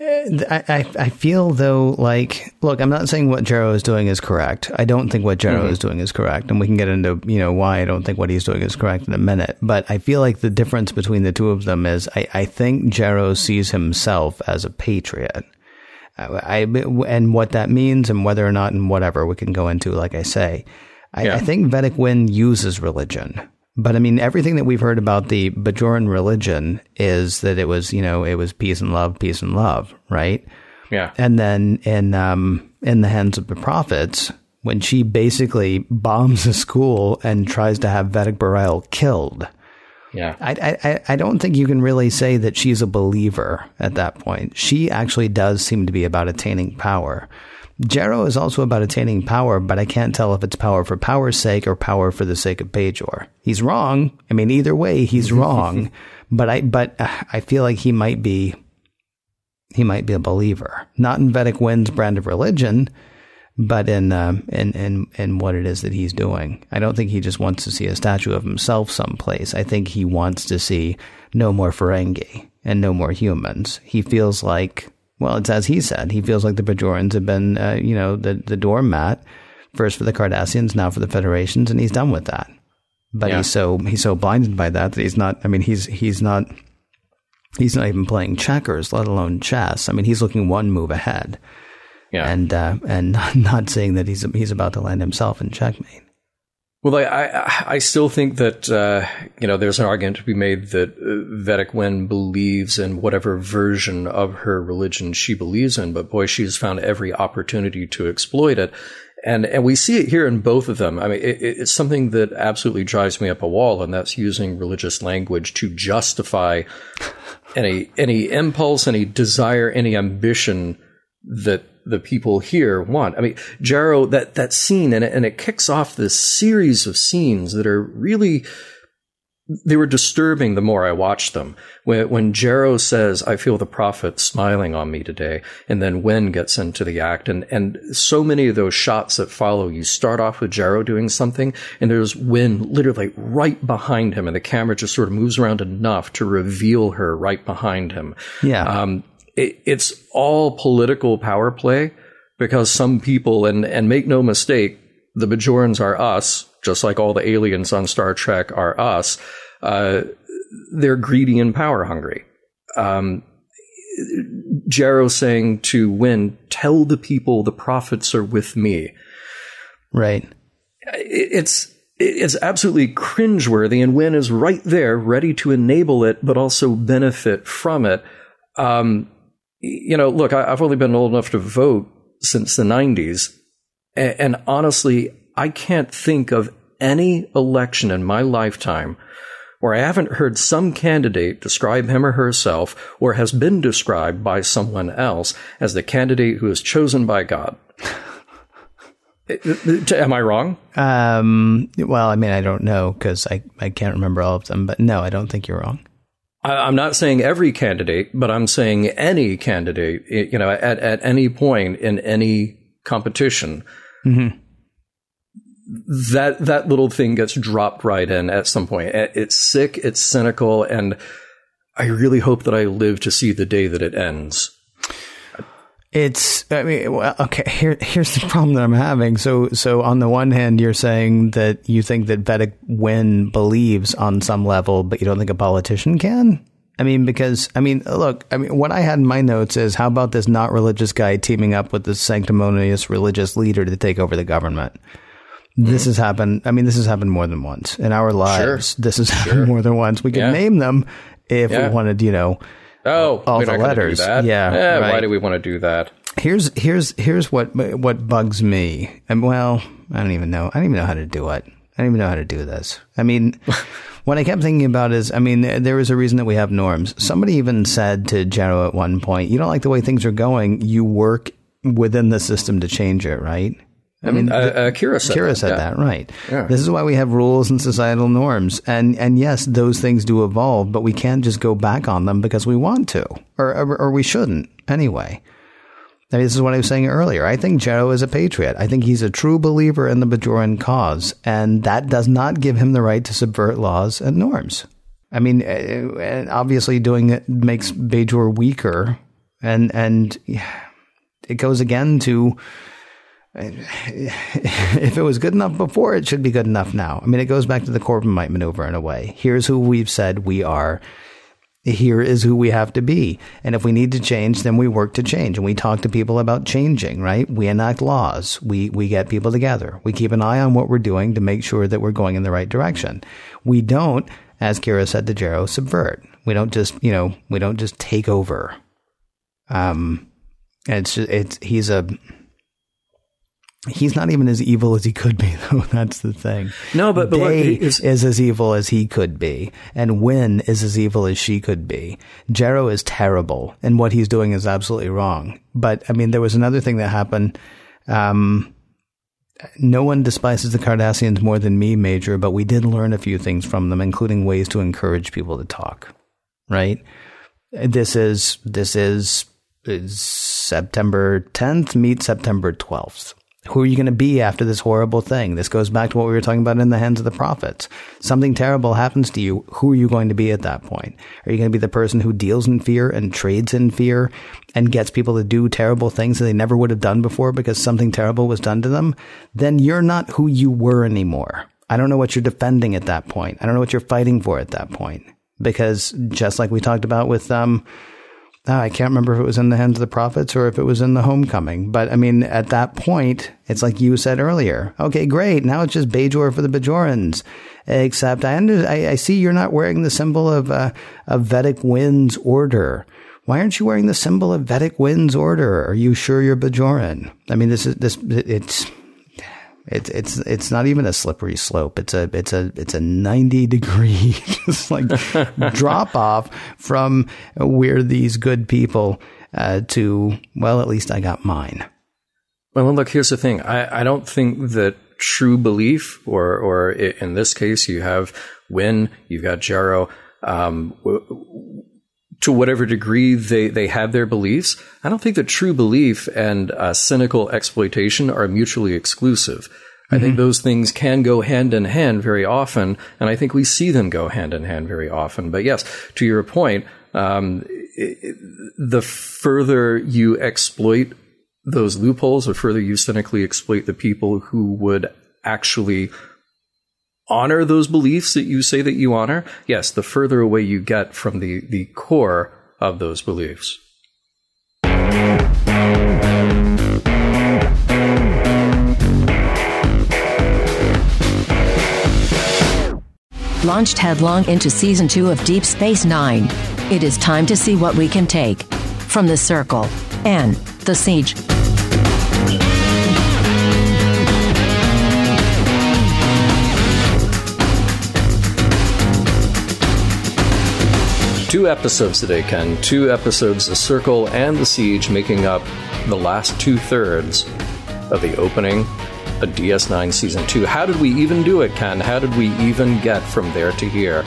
I, I, I feel though like look I'm not saying what Jaro is doing is correct. I don't think what Jaro mm-hmm. is doing is correct and we can get into you know why I don't think what he's doing is correct in a minute. But I feel like the difference between the two of them is I, I think Jaro sees himself as a patriot. I, and what that means and whether or not and whatever we can go into like I say. I, yeah. I think Vedek Winn uses religion but I mean, everything that we've heard about the Bajoran religion is that it was, you know, it was peace and love, peace and love, right? Yeah. And then in um, in the hands of the prophets, when she basically bombs a school and tries to have Vedek Bareil killed. Yeah. I, I, I don't think you can really say that she's a believer at that point. She actually does seem to be about attaining power. Jaro is also about attaining power, but I can't tell if it's power for power's sake or power for the sake of Bajor. He's wrong. I mean, either way, he's wrong. but I, but uh, I feel like he might be, he might be a believer, not in Vedek Winn's brand of religion, but in, uh, in, in, in what it is that he's doing. I don't think he just wants to see a statue of himself someplace. I think he wants to see no more Ferengi and no more humans. He feels like well, it's as he said. He feels like the Bajorans have been, uh, you know, the, the doormat first for the Cardassians, now for the Federations, and he's done with that. But yeah. he's so he's so blinded by that that he's not. I mean, he's he's not he's not even playing checkers, let alone chess. I mean, he's looking one move ahead, yeah, and uh, and not saying that he's he's about to land himself in checkmate. Well, I, I, I still think that uh, you know there's an argument to be made that uh, Vedek Winn believes in whatever version of her religion she believes in, but boy, she's found every opportunity to exploit it, and and we see it here in both of them. I mean, it, it's something that absolutely drives me up a wall, and that's using religious language to justify any any impulse, any desire, any ambition that the people here want. I mean, Jaro, that, that scene, and it, and it kicks off this series of scenes that are really, they were disturbing the more I watched them. When, when Jaro says, I feel the prophet smiling on me today, and then Winn gets into the act, and, and so many of those shots that follow, you start off with Jaro doing something, and there's Winn literally right behind him, and the camera just sort of moves around enough to reveal her right behind him. Yeah. Um, it, it's all political power play because some people, and, and make no mistake, the Bajorans are us, just like all the aliens on Star Trek are us. Uh, they're greedy and power hungry. Um, Jaro saying to Winn, tell the people the prophets are with me. Right. It's it's absolutely cringeworthy, and Winn is right there, ready to enable it, but also benefit from it. Um, you know, look, I, have only been old enough to vote since the 90s. And, and honestly, I can't think of any election in my lifetime where I haven't heard some candidate describe him or herself or has been described by someone else as the candidate who is chosen by God. Am I wrong? Um, well, I mean, I don't know because I, I can't remember all of them, but no, I don't think you're wrong. I'm not saying every candidate, but I'm saying any candidate, you know, at, at any point in any competition, mm-hmm. that, that little thing gets dropped right in at some point. It's sick. It's cynical. And I really hope that I live to see the day that it ends. It's, I mean, well, okay, here, here's the problem that I'm having. So, so on the one hand, you're saying that you think that Vedek Winn believes on some level, but you don't think a politician can? I mean, because, I mean, look, I mean, what I had in my notes is how about this not religious guy teaming up with this sanctimonious religious leader to take over the government? This mm-hmm. has happened. I mean, this has happened more than once in our lives. Sure. This has sure. happened more than once. We could yeah. name them if yeah. we wanted, you know, Oh, all the letters. Yeah. yeah right. Why do we want to do that? Here's here's here's what what bugs me. And well, I don't even know. I don't even know how to do it. I don't even know how to do this. I mean, what I kept thinking about is, I mean, there is a reason that we have norms. Somebody even said to Jaro at one point, you don't like the way things are going, you work within the system to change it, right? I mean, uh, uh, Kira said Kira that, said yeah. that, right? Yeah. This is why we have rules and societal norms, and and yes, those things do evolve, but we can't just go back on them because we want to, or or, or we shouldn't anyway. I mean, this is what I was saying earlier. I think Jaro is a patriot. I think he's a true believer in the Bajoran cause, and that does not give him the right to subvert laws and norms. I mean, uh, obviously, doing it makes Bajor weaker, and and it goes again to if it was good enough before, it should be good enough now. I mean, it goes back to the Corbomite maneuver in a way. Here's who we've said we are. Here is who we have to be. And if we need to change, then we work to change. And we talk to people about changing, right? We enact laws. We, we get people together. We keep an eye on what we're doing to make sure that we're going in the right direction. We don't, as Kira said to Jaro, subvert. We don't just, you know, we don't just take over. Um, it's, it's, he's a, He's not even as evil as he could be, though. That's the thing. No, but- but Day is- is as evil as he could be, and Winn is as evil as she could be. Jaro is terrible, and what he's doing is absolutely wrong. But I mean, there was another thing that happened. Um, no one despises the Cardassians more than me, Major, but we did learn a few things from them, including ways to encourage people to talk. Right? This is this is, is September 10th. Meet September 12th. Who are you going to be after this horrible thing? This goes back to what we were talking about in the hands of the prophets. Something terrible happens to you. Who are you going to be at that point? Are you going to be the person who deals in fear and trades in fear and gets people to do terrible things that they never would have done before because something terrible was done to them? Then you're not who you were anymore. I don't know what you're defending at that point. I don't know what you're fighting for at that point. Because just like we talked about with, um, I can't remember if it was in the hands of the prophets or if it was in the homecoming. But I mean, at that point, it's like you said earlier. Okay, great. Now it's just Bajor for the Bajorans. Except I, under, I, I see you're not wearing the symbol of, uh, of Vedek Winn's order. Why aren't you wearing the symbol of Vedek Winn's order? Are you sure you're Bajoran? I mean, this is, this, it's, it's it's it's not even a slippery slope. It's a it's a it's a ninety degree just like drop off from we're these good people uh, to well at least I got mine. Well, look, here's the thing. I, I don't think that true belief, or or in this case, you have Winn, you've got Jaro. Um, to whatever degree they, they have their beliefs, I don't think that true belief and uh, cynical exploitation are mutually exclusive. I think those things can go hand in hand very often, and I think we see them go hand in hand very often. But yes, to your point, um, i- i- the further you exploit those loopholes, the further you cynically exploit the people who would actually honor those beliefs that you say that you honor, yes, the further away you get from the, the core of those beliefs. Launched headlong into season two of Deep Space Nine, it is time to see what we can take from the Circle and the Siege. Two episodes today, Ken. Two episodes, The Circle and The Siege, making up the last two thirds of the opening of DS9 Season 2. How did we even do it, Ken? How did we even get from there to here?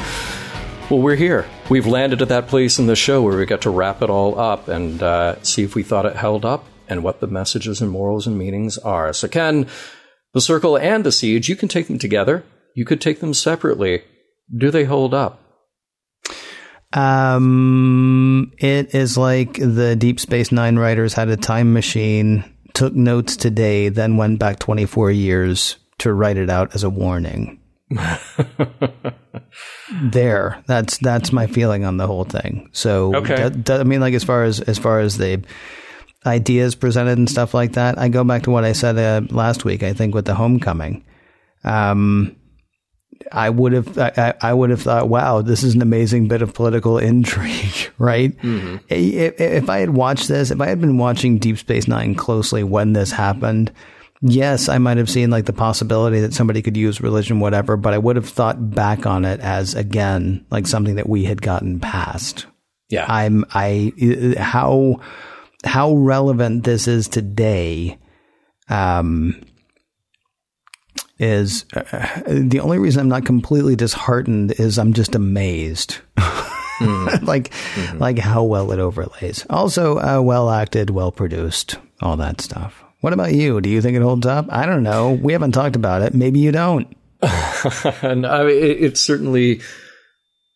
Well, we're here. We've landed at that place in the show where we got to wrap it all up and uh, see if we thought it held up and what the messages and morals and meanings are. So, Ken, The Circle and The Siege, you can take them together. You could take them separately. Do they hold up? Um, it is like the Deep Space Nine writers had a time machine, took notes today, then went back 24 years to write it out as a warning. there, that's that's my feeling on the whole thing. So, Okay. that- that- I mean, like as far as as far as the ideas presented and stuff like that, I go back to what I said uh, last week. I think with the homecoming. Um, I would have I, I would have thought, wow, this is an amazing bit of political intrigue, right? If, if I had watched this, if I had been watching Deep Space Nine closely when this happened, yes, I might have seen like the possibility that somebody could use religion, whatever, but I would have thought back on it as again like something that we had gotten past. Yeah. I'm I how how relevant this is today. Um, is uh, the only reason I'm not completely disheartened is I'm just amazed. Mm. like mm-hmm. like how well it overlays. Also, uh, well acted, well produced, all that stuff. What about you? Do you think it holds up? I don't know. We haven't talked about it. Maybe you don't. and I mean, it, it's certainly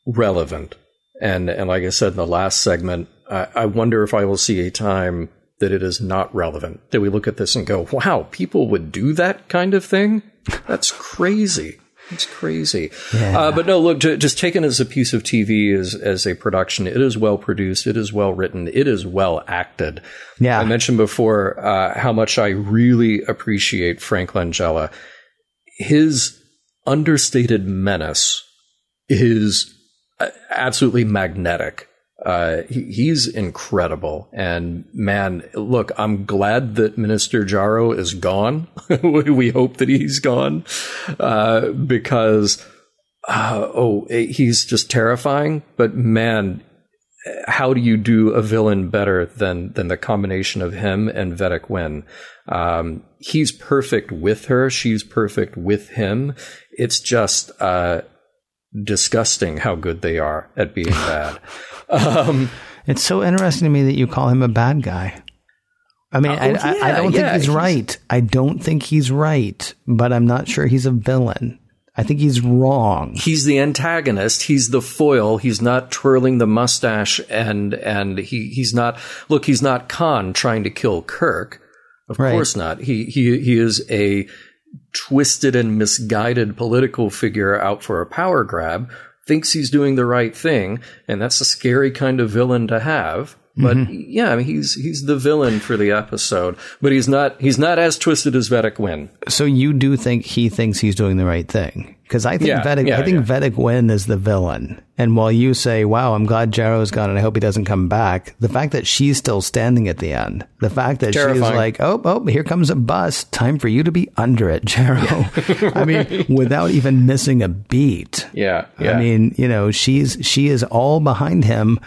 relevant. And and like I said in the last segment, I, I wonder if I will see a time that it is not relevant. That we look at this and go, "Wow, people would do that kind of thing." That's crazy. It's crazy. Yeah. Uh, but no, look, just taken as a piece of TV as, as a production, it is well produced. It is well written. It is well acted. Yeah. I mentioned before uh, how much I really appreciate Frank Langella. His understated menace is uh, absolutely magnetic. Uh, he, he's incredible. And man, look, I'm glad that Minister Jaro is gone. we hope that he's gone, uh, because, uh, oh, he's just terrifying. But man, how do you do a villain better than than the combination of him and Vedek Winn? Um, he's perfect with her. She's perfect with him. It's just uh, disgusting how good they are at being bad. Um, it's so interesting to me that you call him a bad guy. I mean, uh, I, yeah, I, I, don't yeah, think he's, he's right. I don't think he's right, but I'm not sure he's a villain. I think he's wrong. He's the antagonist. He's the foil. He's not twirling the mustache and and he he's not look, he's not Khan trying to kill Kirk. Of right. course not. He he he is a twisted and misguided political figure out for a power grab thinks he's doing the right thing, and that's a scary kind of villain to have. But mm-hmm. yeah, I mean he's he's the villain for the episode, but he's not he's not as twisted as Vedek Winn. So you do think he thinks he's doing the right thing? Because I think yeah, Vedek yeah, I think yeah. Vedek Winn is the villain. And while you say, "Wow, I'm glad Jaro's gone, and I hope he doesn't come back," the fact that she's still standing at the end, the fact that Terrifying. she's like, "Oh, oh, here comes a bus. Time for you to be under it, Jaro." I mean, without even missing a beat. Yeah, yeah. I mean, you know, she's she is all behind him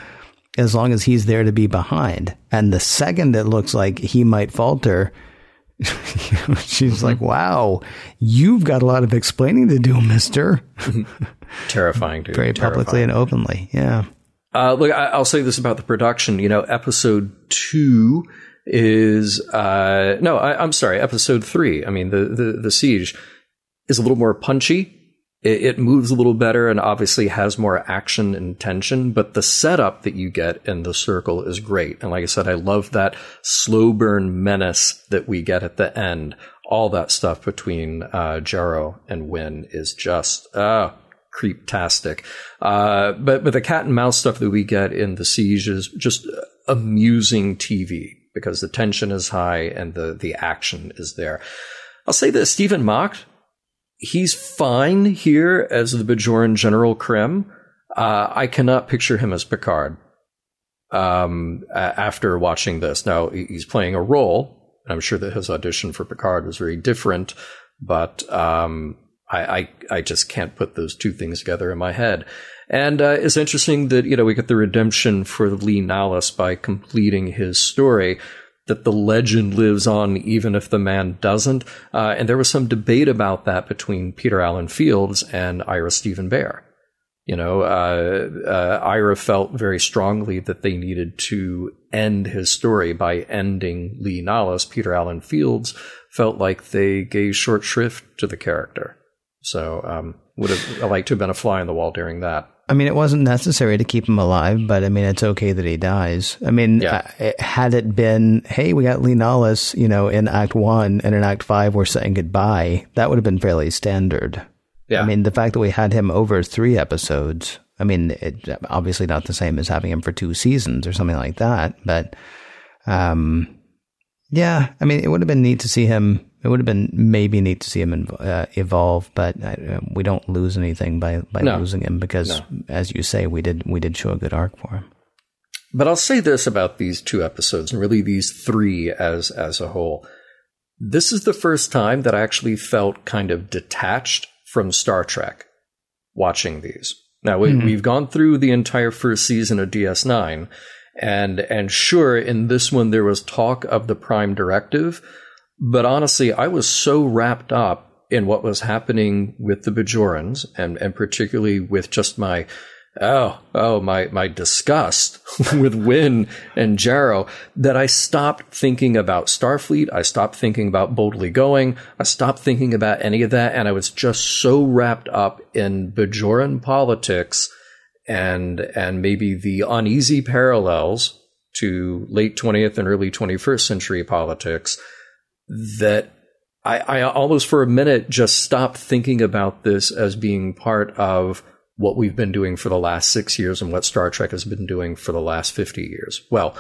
as long as he's there to be behind. And the second it looks like he might falter, she's mm-hmm. like, wow, you've got a lot of explaining to do, mister. Terrifying, dude. Very Terrifying. publicly and openly. Yeah. Uh, look, I, will say this about the production. You know, episode two is, uh, no, I, am sorry, episode three. I mean, the, the, the siege is a little more punchy it, it, moves a little better and obviously has more action and tension, but the setup that you get in the circle is great. And like I said, I love that slow burn menace that we get at the end. All that stuff between uh, Jaro and Winn is just uh, creeptastic. Uh, but but the cat and mouse stuff that we get in the siege is just amusing TV because the tension is high and the the action is there. I'll say that Stephen Macht he's fine here as the Bajoran General Krim. Uh, I cannot picture him as Picard um, after watching this. Now, he's playing a role. I'm sure that his audition for Picard was very different, but um, I, I, I, just can't put those two things together in my head. And uh, it's interesting that you know we get the redemption for Li Nalas by completing his story that the legend lives on even if the man doesn't. Uh, and there was some debate about that between Peter Allen Fields and Ira Stephen Behr. You know, uh, uh, Ira felt very strongly that they needed to end his story by ending Li Nalas. Peter Allen Fields felt like they gave short shrift to the character. So, um, would have liked to have been a fly on the wall during that. I mean, it wasn't necessary to keep him alive, but I mean, it's okay that he dies. I mean, yeah. had it been, hey, we got Li Nalas, you know, in Act One, and in Act Five, we're saying goodbye, that would have been fairly standard. Yeah. I mean, the fact that we had him over three episodes, I mean, it, obviously not the same as having him for two seasons or something like that, but, um, yeah, I mean, it would have been neat to see him it would have been maybe neat to see him uh, evolve, but uh, we don't lose anything by, by no. losing him because, no. as you say, we did we did show a good arc for him. But I'll say this about these two episodes, and really these three as as a whole: this is the first time that I actually felt kind of detached from Star Trek watching these. Now we, mm-hmm. we've gone through the entire first season of DS9, and and sure, in this one there was talk of the Prime Directive, but honestly, I was so wrapped up in what was happening with the Bajorans, and and particularly with just my oh, oh, my, my disgust with Winn and Jaro that I stopped thinking about Starfleet. I stopped thinking about boldly going. I stopped thinking about any of that. And I was just so wrapped up in Bajoran politics and, and maybe the uneasy parallels to late 20th and early 21st century politics that I, I almost for a minute just stopped thinking about this as being part of what we've been doing for the last six years and what Star Trek has been doing for the last 50 years. Well,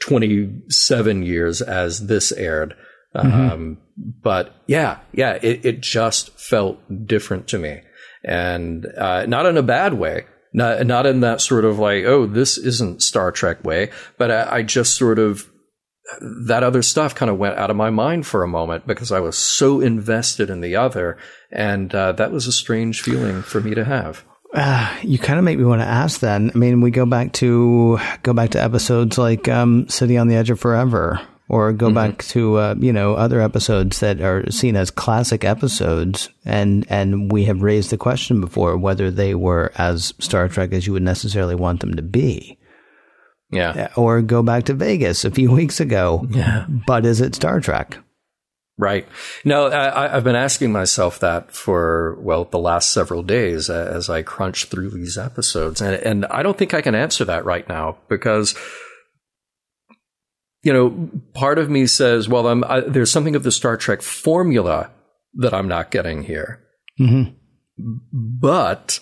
27 years as this aired. Mm-hmm. Um, but yeah, yeah, it, it, just felt different to me. And uh, not in a bad way. Not, not in that sort of like, oh, this isn't Star Trek way, but I, I just sort of that other stuff kind of went out of my mind for a moment because I was so invested in the other. And uh, that was a strange feeling for me to have. Uh, you kind of make me want to ask then. I mean, we go back to go back to episodes like um, "City on the Edge of Forever," or go mm-hmm. back to uh, you know other episodes that are seen as classic episodes, and and we have raised the question before whether they were as Star Trek as you would necessarily want them to be. Yeah. Or go back to Vegas a few weeks ago. Yeah. But is it Star Trek? Right. No, I, have been asking myself that for, well, the last several days as I crunch through these episodes. And, and I don't think I can answer that right now because, you know, part of me says, well, I, there's something of the Star Trek formula that I'm not getting here. Mm-hmm. But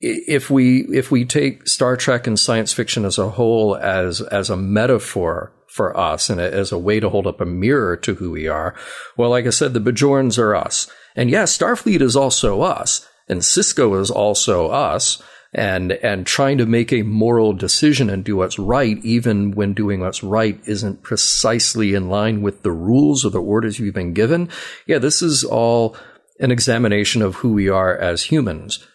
if we if we take Star Trek and science fiction as a whole as as a metaphor for us and as a way to hold up a mirror to who we are, well, like I said, the Bajorans are us, and yes, Starfleet is also us, and Sisko is also us, and and trying to make a moral decision and do what's right, even when doing what's right isn't precisely in line with the rules or the orders you've been given. Yeah, this is all an examination of who we are as humans.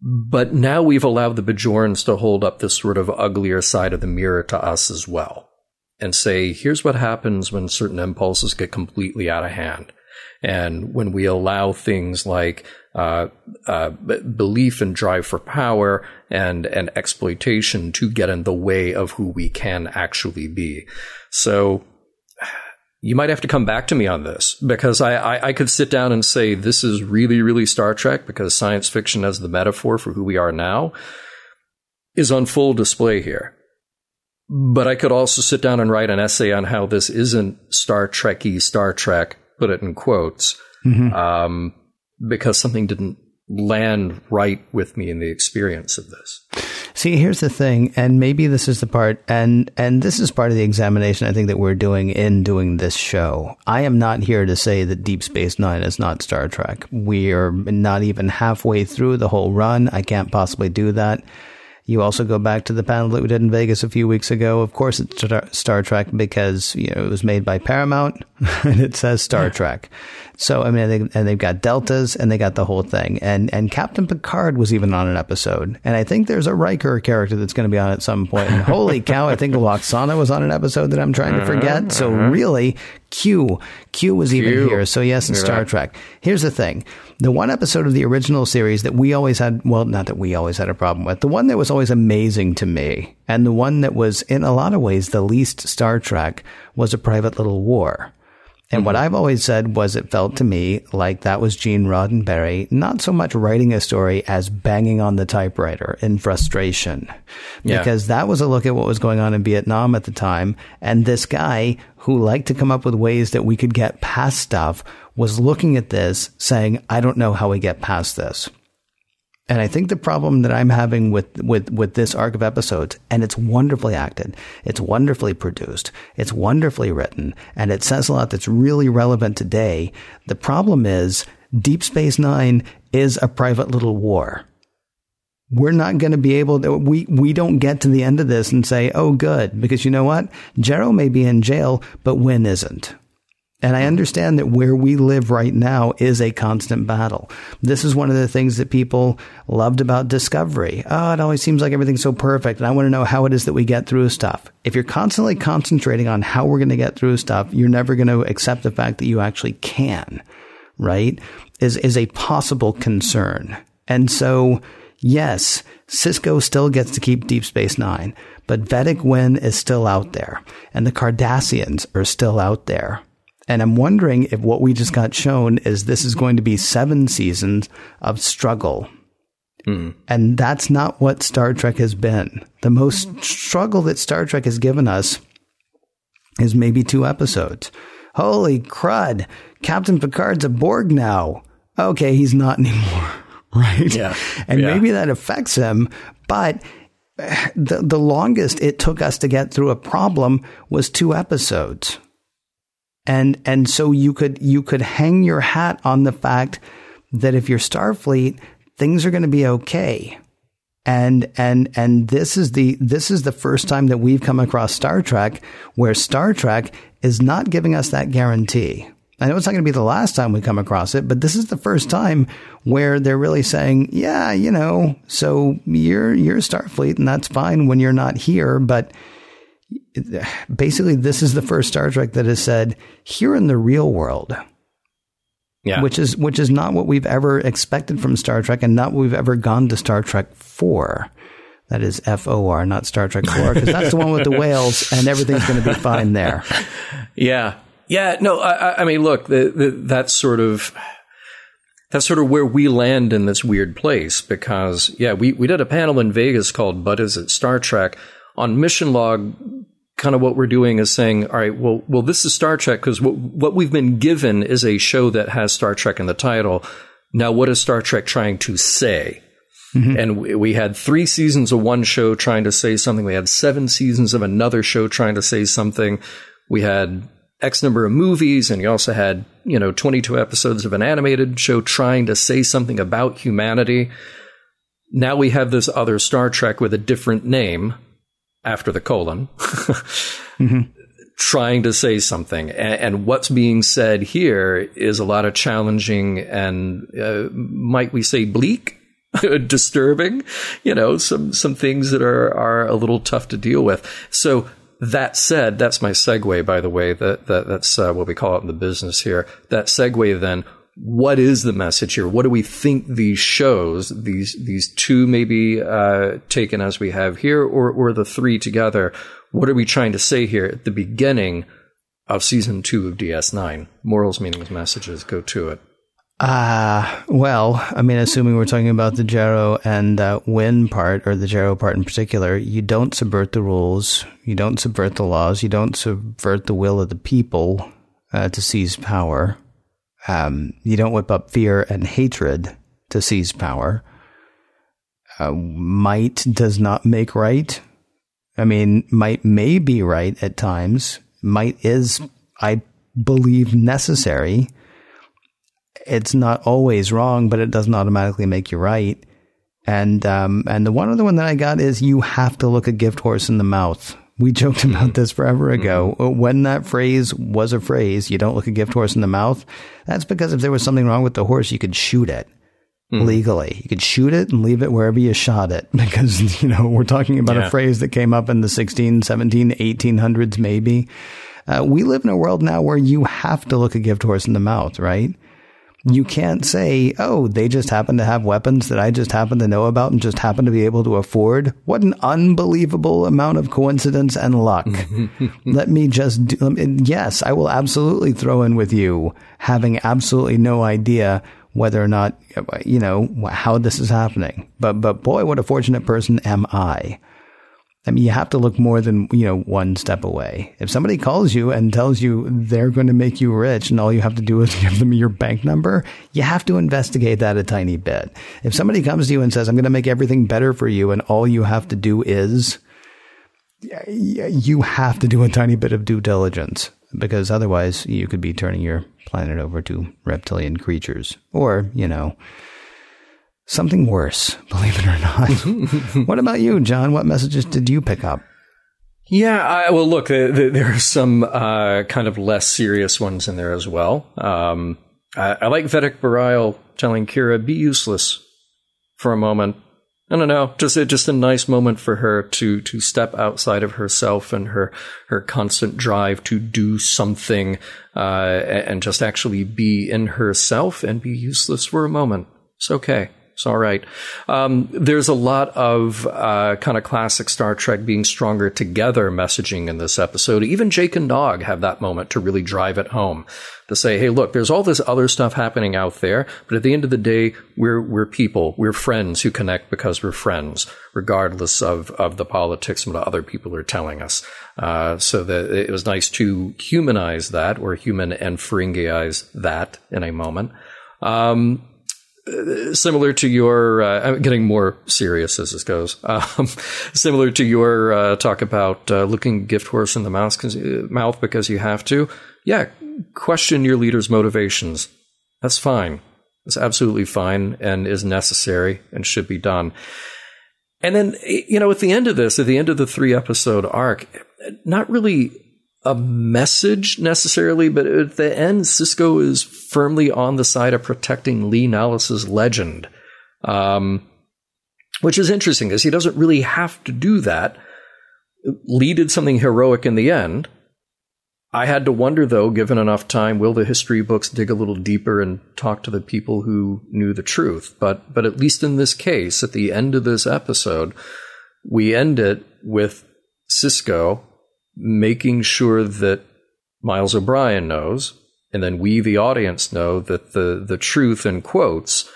But now we've allowed the Bajorans to hold up this sort of uglier side of the mirror to us as well and say, here's what happens when certain impulses get completely out of hand. And when we allow things like uh, uh, belief and drive for power and, and exploitation to get in the way of who we can actually be. So you might have to come back to me on this because I, I, I, could sit down and say this is really, really Star Trek because science fiction as the metaphor for who we are now is on full display here. But I could also sit down and write an essay on how this isn't Star Trekky Star Trek, put it in quotes, mm-hmm. um, because something didn't land right with me in the experience of this. See, here's the thing, and maybe this is the part, and and this is part of the examination I think that we're doing in doing this show. I am not here to say that Deep Space Nine is not Star Trek. We are not even halfway through the whole run. I can't possibly do that. You also go back to the panel that we did in Vegas a few weeks ago. Of course, it's Star Trek because you know it was made by Paramount and it says Star Trek. So I mean, they, and they've got deltas and they got the whole thing. And and Captain Picard was even on an episode. And I think there's a Riker character that's going to be on at some point. And holy cow, I think Lwaxana was on an episode that I'm trying to forget. So uh-huh. really, Q Q was even Q. here. So yes, in Star right. Trek. Here's the thing the one episode of the original series that we always had, well, not that we always had a problem with, the one that was always amazing to me, and the one that was in a lot of ways the least Star Trek was A Private Little War. And mm-hmm. what I've always said was it felt to me like that was Gene Roddenberry, not so much writing a story as banging on the typewriter in frustration. Yeah. Because that was a look at what was going on in Vietnam at the time. And this guy who liked to come up with ways that we could get past stuff was looking at this saying, I don't know how we get past this. And I think the problem that I'm having with, with, with this arc of episodes, and it's wonderfully acted, it's wonderfully produced, it's wonderfully written, and it says a lot that's really relevant today. The problem is Deep Space Nine is a private little war. We're not going to be able to, we, we don't get to the end of this and say, oh, good, because you know what? Jaro may be in jail, but Winn isn't. And I understand that where we live right now is a constant battle. This is one of the things that people loved about Discovery. Oh, it always seems like everything's so perfect. And I want to know how it is that we get through stuff. If you're constantly concentrating on how we're going to get through stuff, you're never going to accept the fact that you actually can, right? Is, is a possible concern. And so, yes, Sisko still gets to keep Deep Space Nine, but Vedek Winn is still out there and the Cardassians are still out there. And I'm wondering if what we just got shown is this is going to be seven seasons of struggle. Mm. And that's not what Star Trek has been. The most struggle that Star Trek has given us is maybe two episodes. Holy crud. Captain Picard's a Borg now. Okay, he's not anymore. Right? Yeah. And yeah. maybe that affects him, but the, the longest it took us to get through a problem was two episodes and and so you could you could hang your hat on the fact that if you're Starfleet, things are going to be okay. And and and this is the this is the first time that we've come across Star Trek where Star Trek is not giving us that guarantee. I know it's not going to be the last time we come across it, but this is the first time where they're really saying, yeah, you know, so you're you're Starfleet and that's fine when you're not here, but basically this is the first Star Trek that has said here in the real world. Yeah. Which is which is not what we've ever expected from Star Trek and not what we've ever gone to Star Trek for. That is F O R, not Star Trek 4, because that's the one with the whales and everything's going to be fine there. Yeah. Yeah. No, I, I mean, look, the, the, that's sort of. That's sort of where we land in this weird place because, yeah, we, we did a panel in Vegas called But Is It Star Trek? On Mission Log, kind of what we're doing is saying, all right, well, well, this is Star Trek because what, what we've been given is a show that has Star Trek in the title. Now, what is Star Trek trying to say? Mm-hmm. And we had three seasons of one show trying to say something. We had seven seasons of another show trying to say something. We had X number of movies, and you also had, you know, 22 episodes of an animated show trying to say something about humanity. Now we have this other Star Trek with a different name after the colon, mm-hmm. trying to say something. And, and, what's being said here is a lot of challenging and, uh, might we say, bleak. disturbing, you know, some some things that are are a little tough to deal with. So that said, that's my segue, by the way. That, that that's uh, what we call it in the business here. That segue then what is the message here? What do we think these shows, these these two maybe uh, taken as we have here, or or the three together? What are we trying to say here at the beginning of season two of DS9? Morals, meanings, messages. Go to it. Ah, uh, well, I mean, assuming we're talking about the Jaro and uh, Winn part, or the Jaro part in particular, you don't subvert the rules, you don't subvert the laws, you don't subvert the will of the people uh, to seize power. Um, you don't whip up fear and hatred to seize power. Uh, might does not make right. I mean, might may be right at times. Might is, I believe, necessary. It's not always wrong, but it doesn't automatically make you right. And um, and the one other one that I got is you have to look a gift horse in the mouth we joked about mm-hmm. this forever ago. Mm-hmm. When that phrase was a phrase, you don't look a gift horse in the mouth. That's because if there was something wrong with the horse, you could shoot it mm-hmm. legally. You could shoot it and leave it wherever you shot it because, you know, we're talking about yeah. a phrase that came up in the 16, 17, 1800s, maybe. Uh, we live in a world now where you have to look a gift horse in the mouth, right? You can't say, oh, they just happen to have weapons that I just happen to know about and just happen to be able to afford. What an unbelievable amount of coincidence and luck. let me just do, yes, I will absolutely throw in with you having absolutely no idea whether or not, you know, how this is happening. But, but boy, what a fortunate person am I. I mean, you have to look more than, you know, one step away. If somebody calls you and tells you they're going to make you rich and all you have to do is give them your bank number, you have to investigate that a tiny bit. If somebody comes to you and says, I'm going to make everything better for you and all you have to do is, you have to do a tiny bit of due diligence because otherwise you could be turning your planet over to reptilian creatures or, you know, something worse, believe it or not. what about you, John? What messages did you pick up? Yeah, I, well, look, there, there are some uh, kind of less serious ones in there as well. Um, I, I, like Vedek Bareil telling Kira, "Be useless for a moment." I don't know, just a, just a nice moment for her to to step outside of herself and her her constant drive to do something uh, and just actually be in herself and be useless for a moment. It's okay. It's all right. Um, there's a lot of uh, kind of classic Star Trek being stronger together messaging in this episode. Even Jake and Nog have that moment to really drive it home to say, "Hey, look, there's all this other stuff happening out there, but at the end of the day, we're we're people, we're friends who connect because we're friends, regardless of of the politics and what other people are telling us." Uh, so that it was nice to humanize that, or human and Ferenghiize that in a moment. Um, similar to your, uh, I'm getting more serious as this goes. Um, similar to your uh, talk about uh, looking gift horse in the mouth, mouth because you have to. Yeah, question your leader's motivations. That's fine. It's absolutely fine and is necessary and should be done. And then, you know, at the end of this, at the end of the three episode arc, not really a message necessarily, but at the end, Sisko is firmly on the side of protecting Li Nalas's legend, um, which is interesting because he doesn't really have to do that. Lee did something heroic in the end. I had to wonder, though, given enough time, will the history books dig a little deeper and talk to the people who knew the truth? But, but at least in this case, at the end of this episode, we end it with Sisko making sure that Miles O'Brien knows, and then we, the audience, know that the, the truth in quotes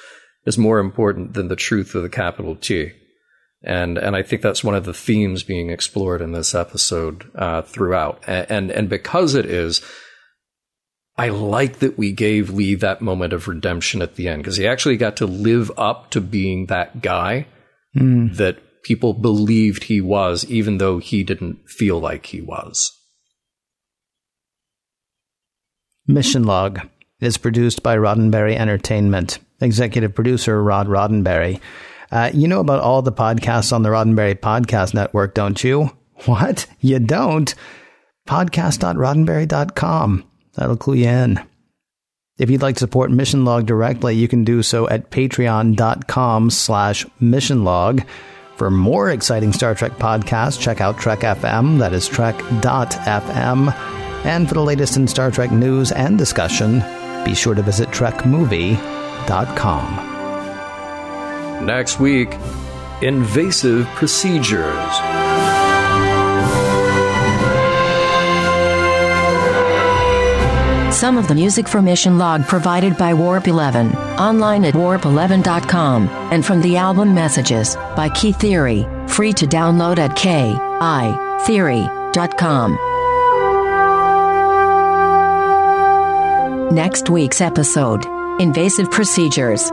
is more important than the truth of the capital T. And, and I think that's one of the themes being explored in this episode uh, throughout. And, and, and because it is, I like that we gave Li that moment of redemption at the end because he actually got to live up to being that guy mm. that people believed he was, even though he didn't feel like he was. Mission Log is produced by Roddenberry Entertainment. Executive producer Rod Roddenberry. Uh, you know about all the podcasts on the Roddenberry Podcast Network, don't you? What? You don't? Podcast.roddenberry.com. That'll clue you in. If you'd like to support Mission Log directly, you can do so at patreon.com slash missionlog. For more exciting Star Trek podcasts, check out Trek FM, that is trek.fm. And for the latest in Star Trek news and discussion, be sure to visit trekmovie.com. Next week, invasive procedures. Some of the music for Mission Log provided by Warp 11, online at warp11.com, and from the album Messages by Key Theory, free to download at kitheory.com. Next week's episode Invasive Procedures.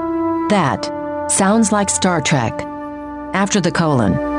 That sounds like Star Trek. After the colon.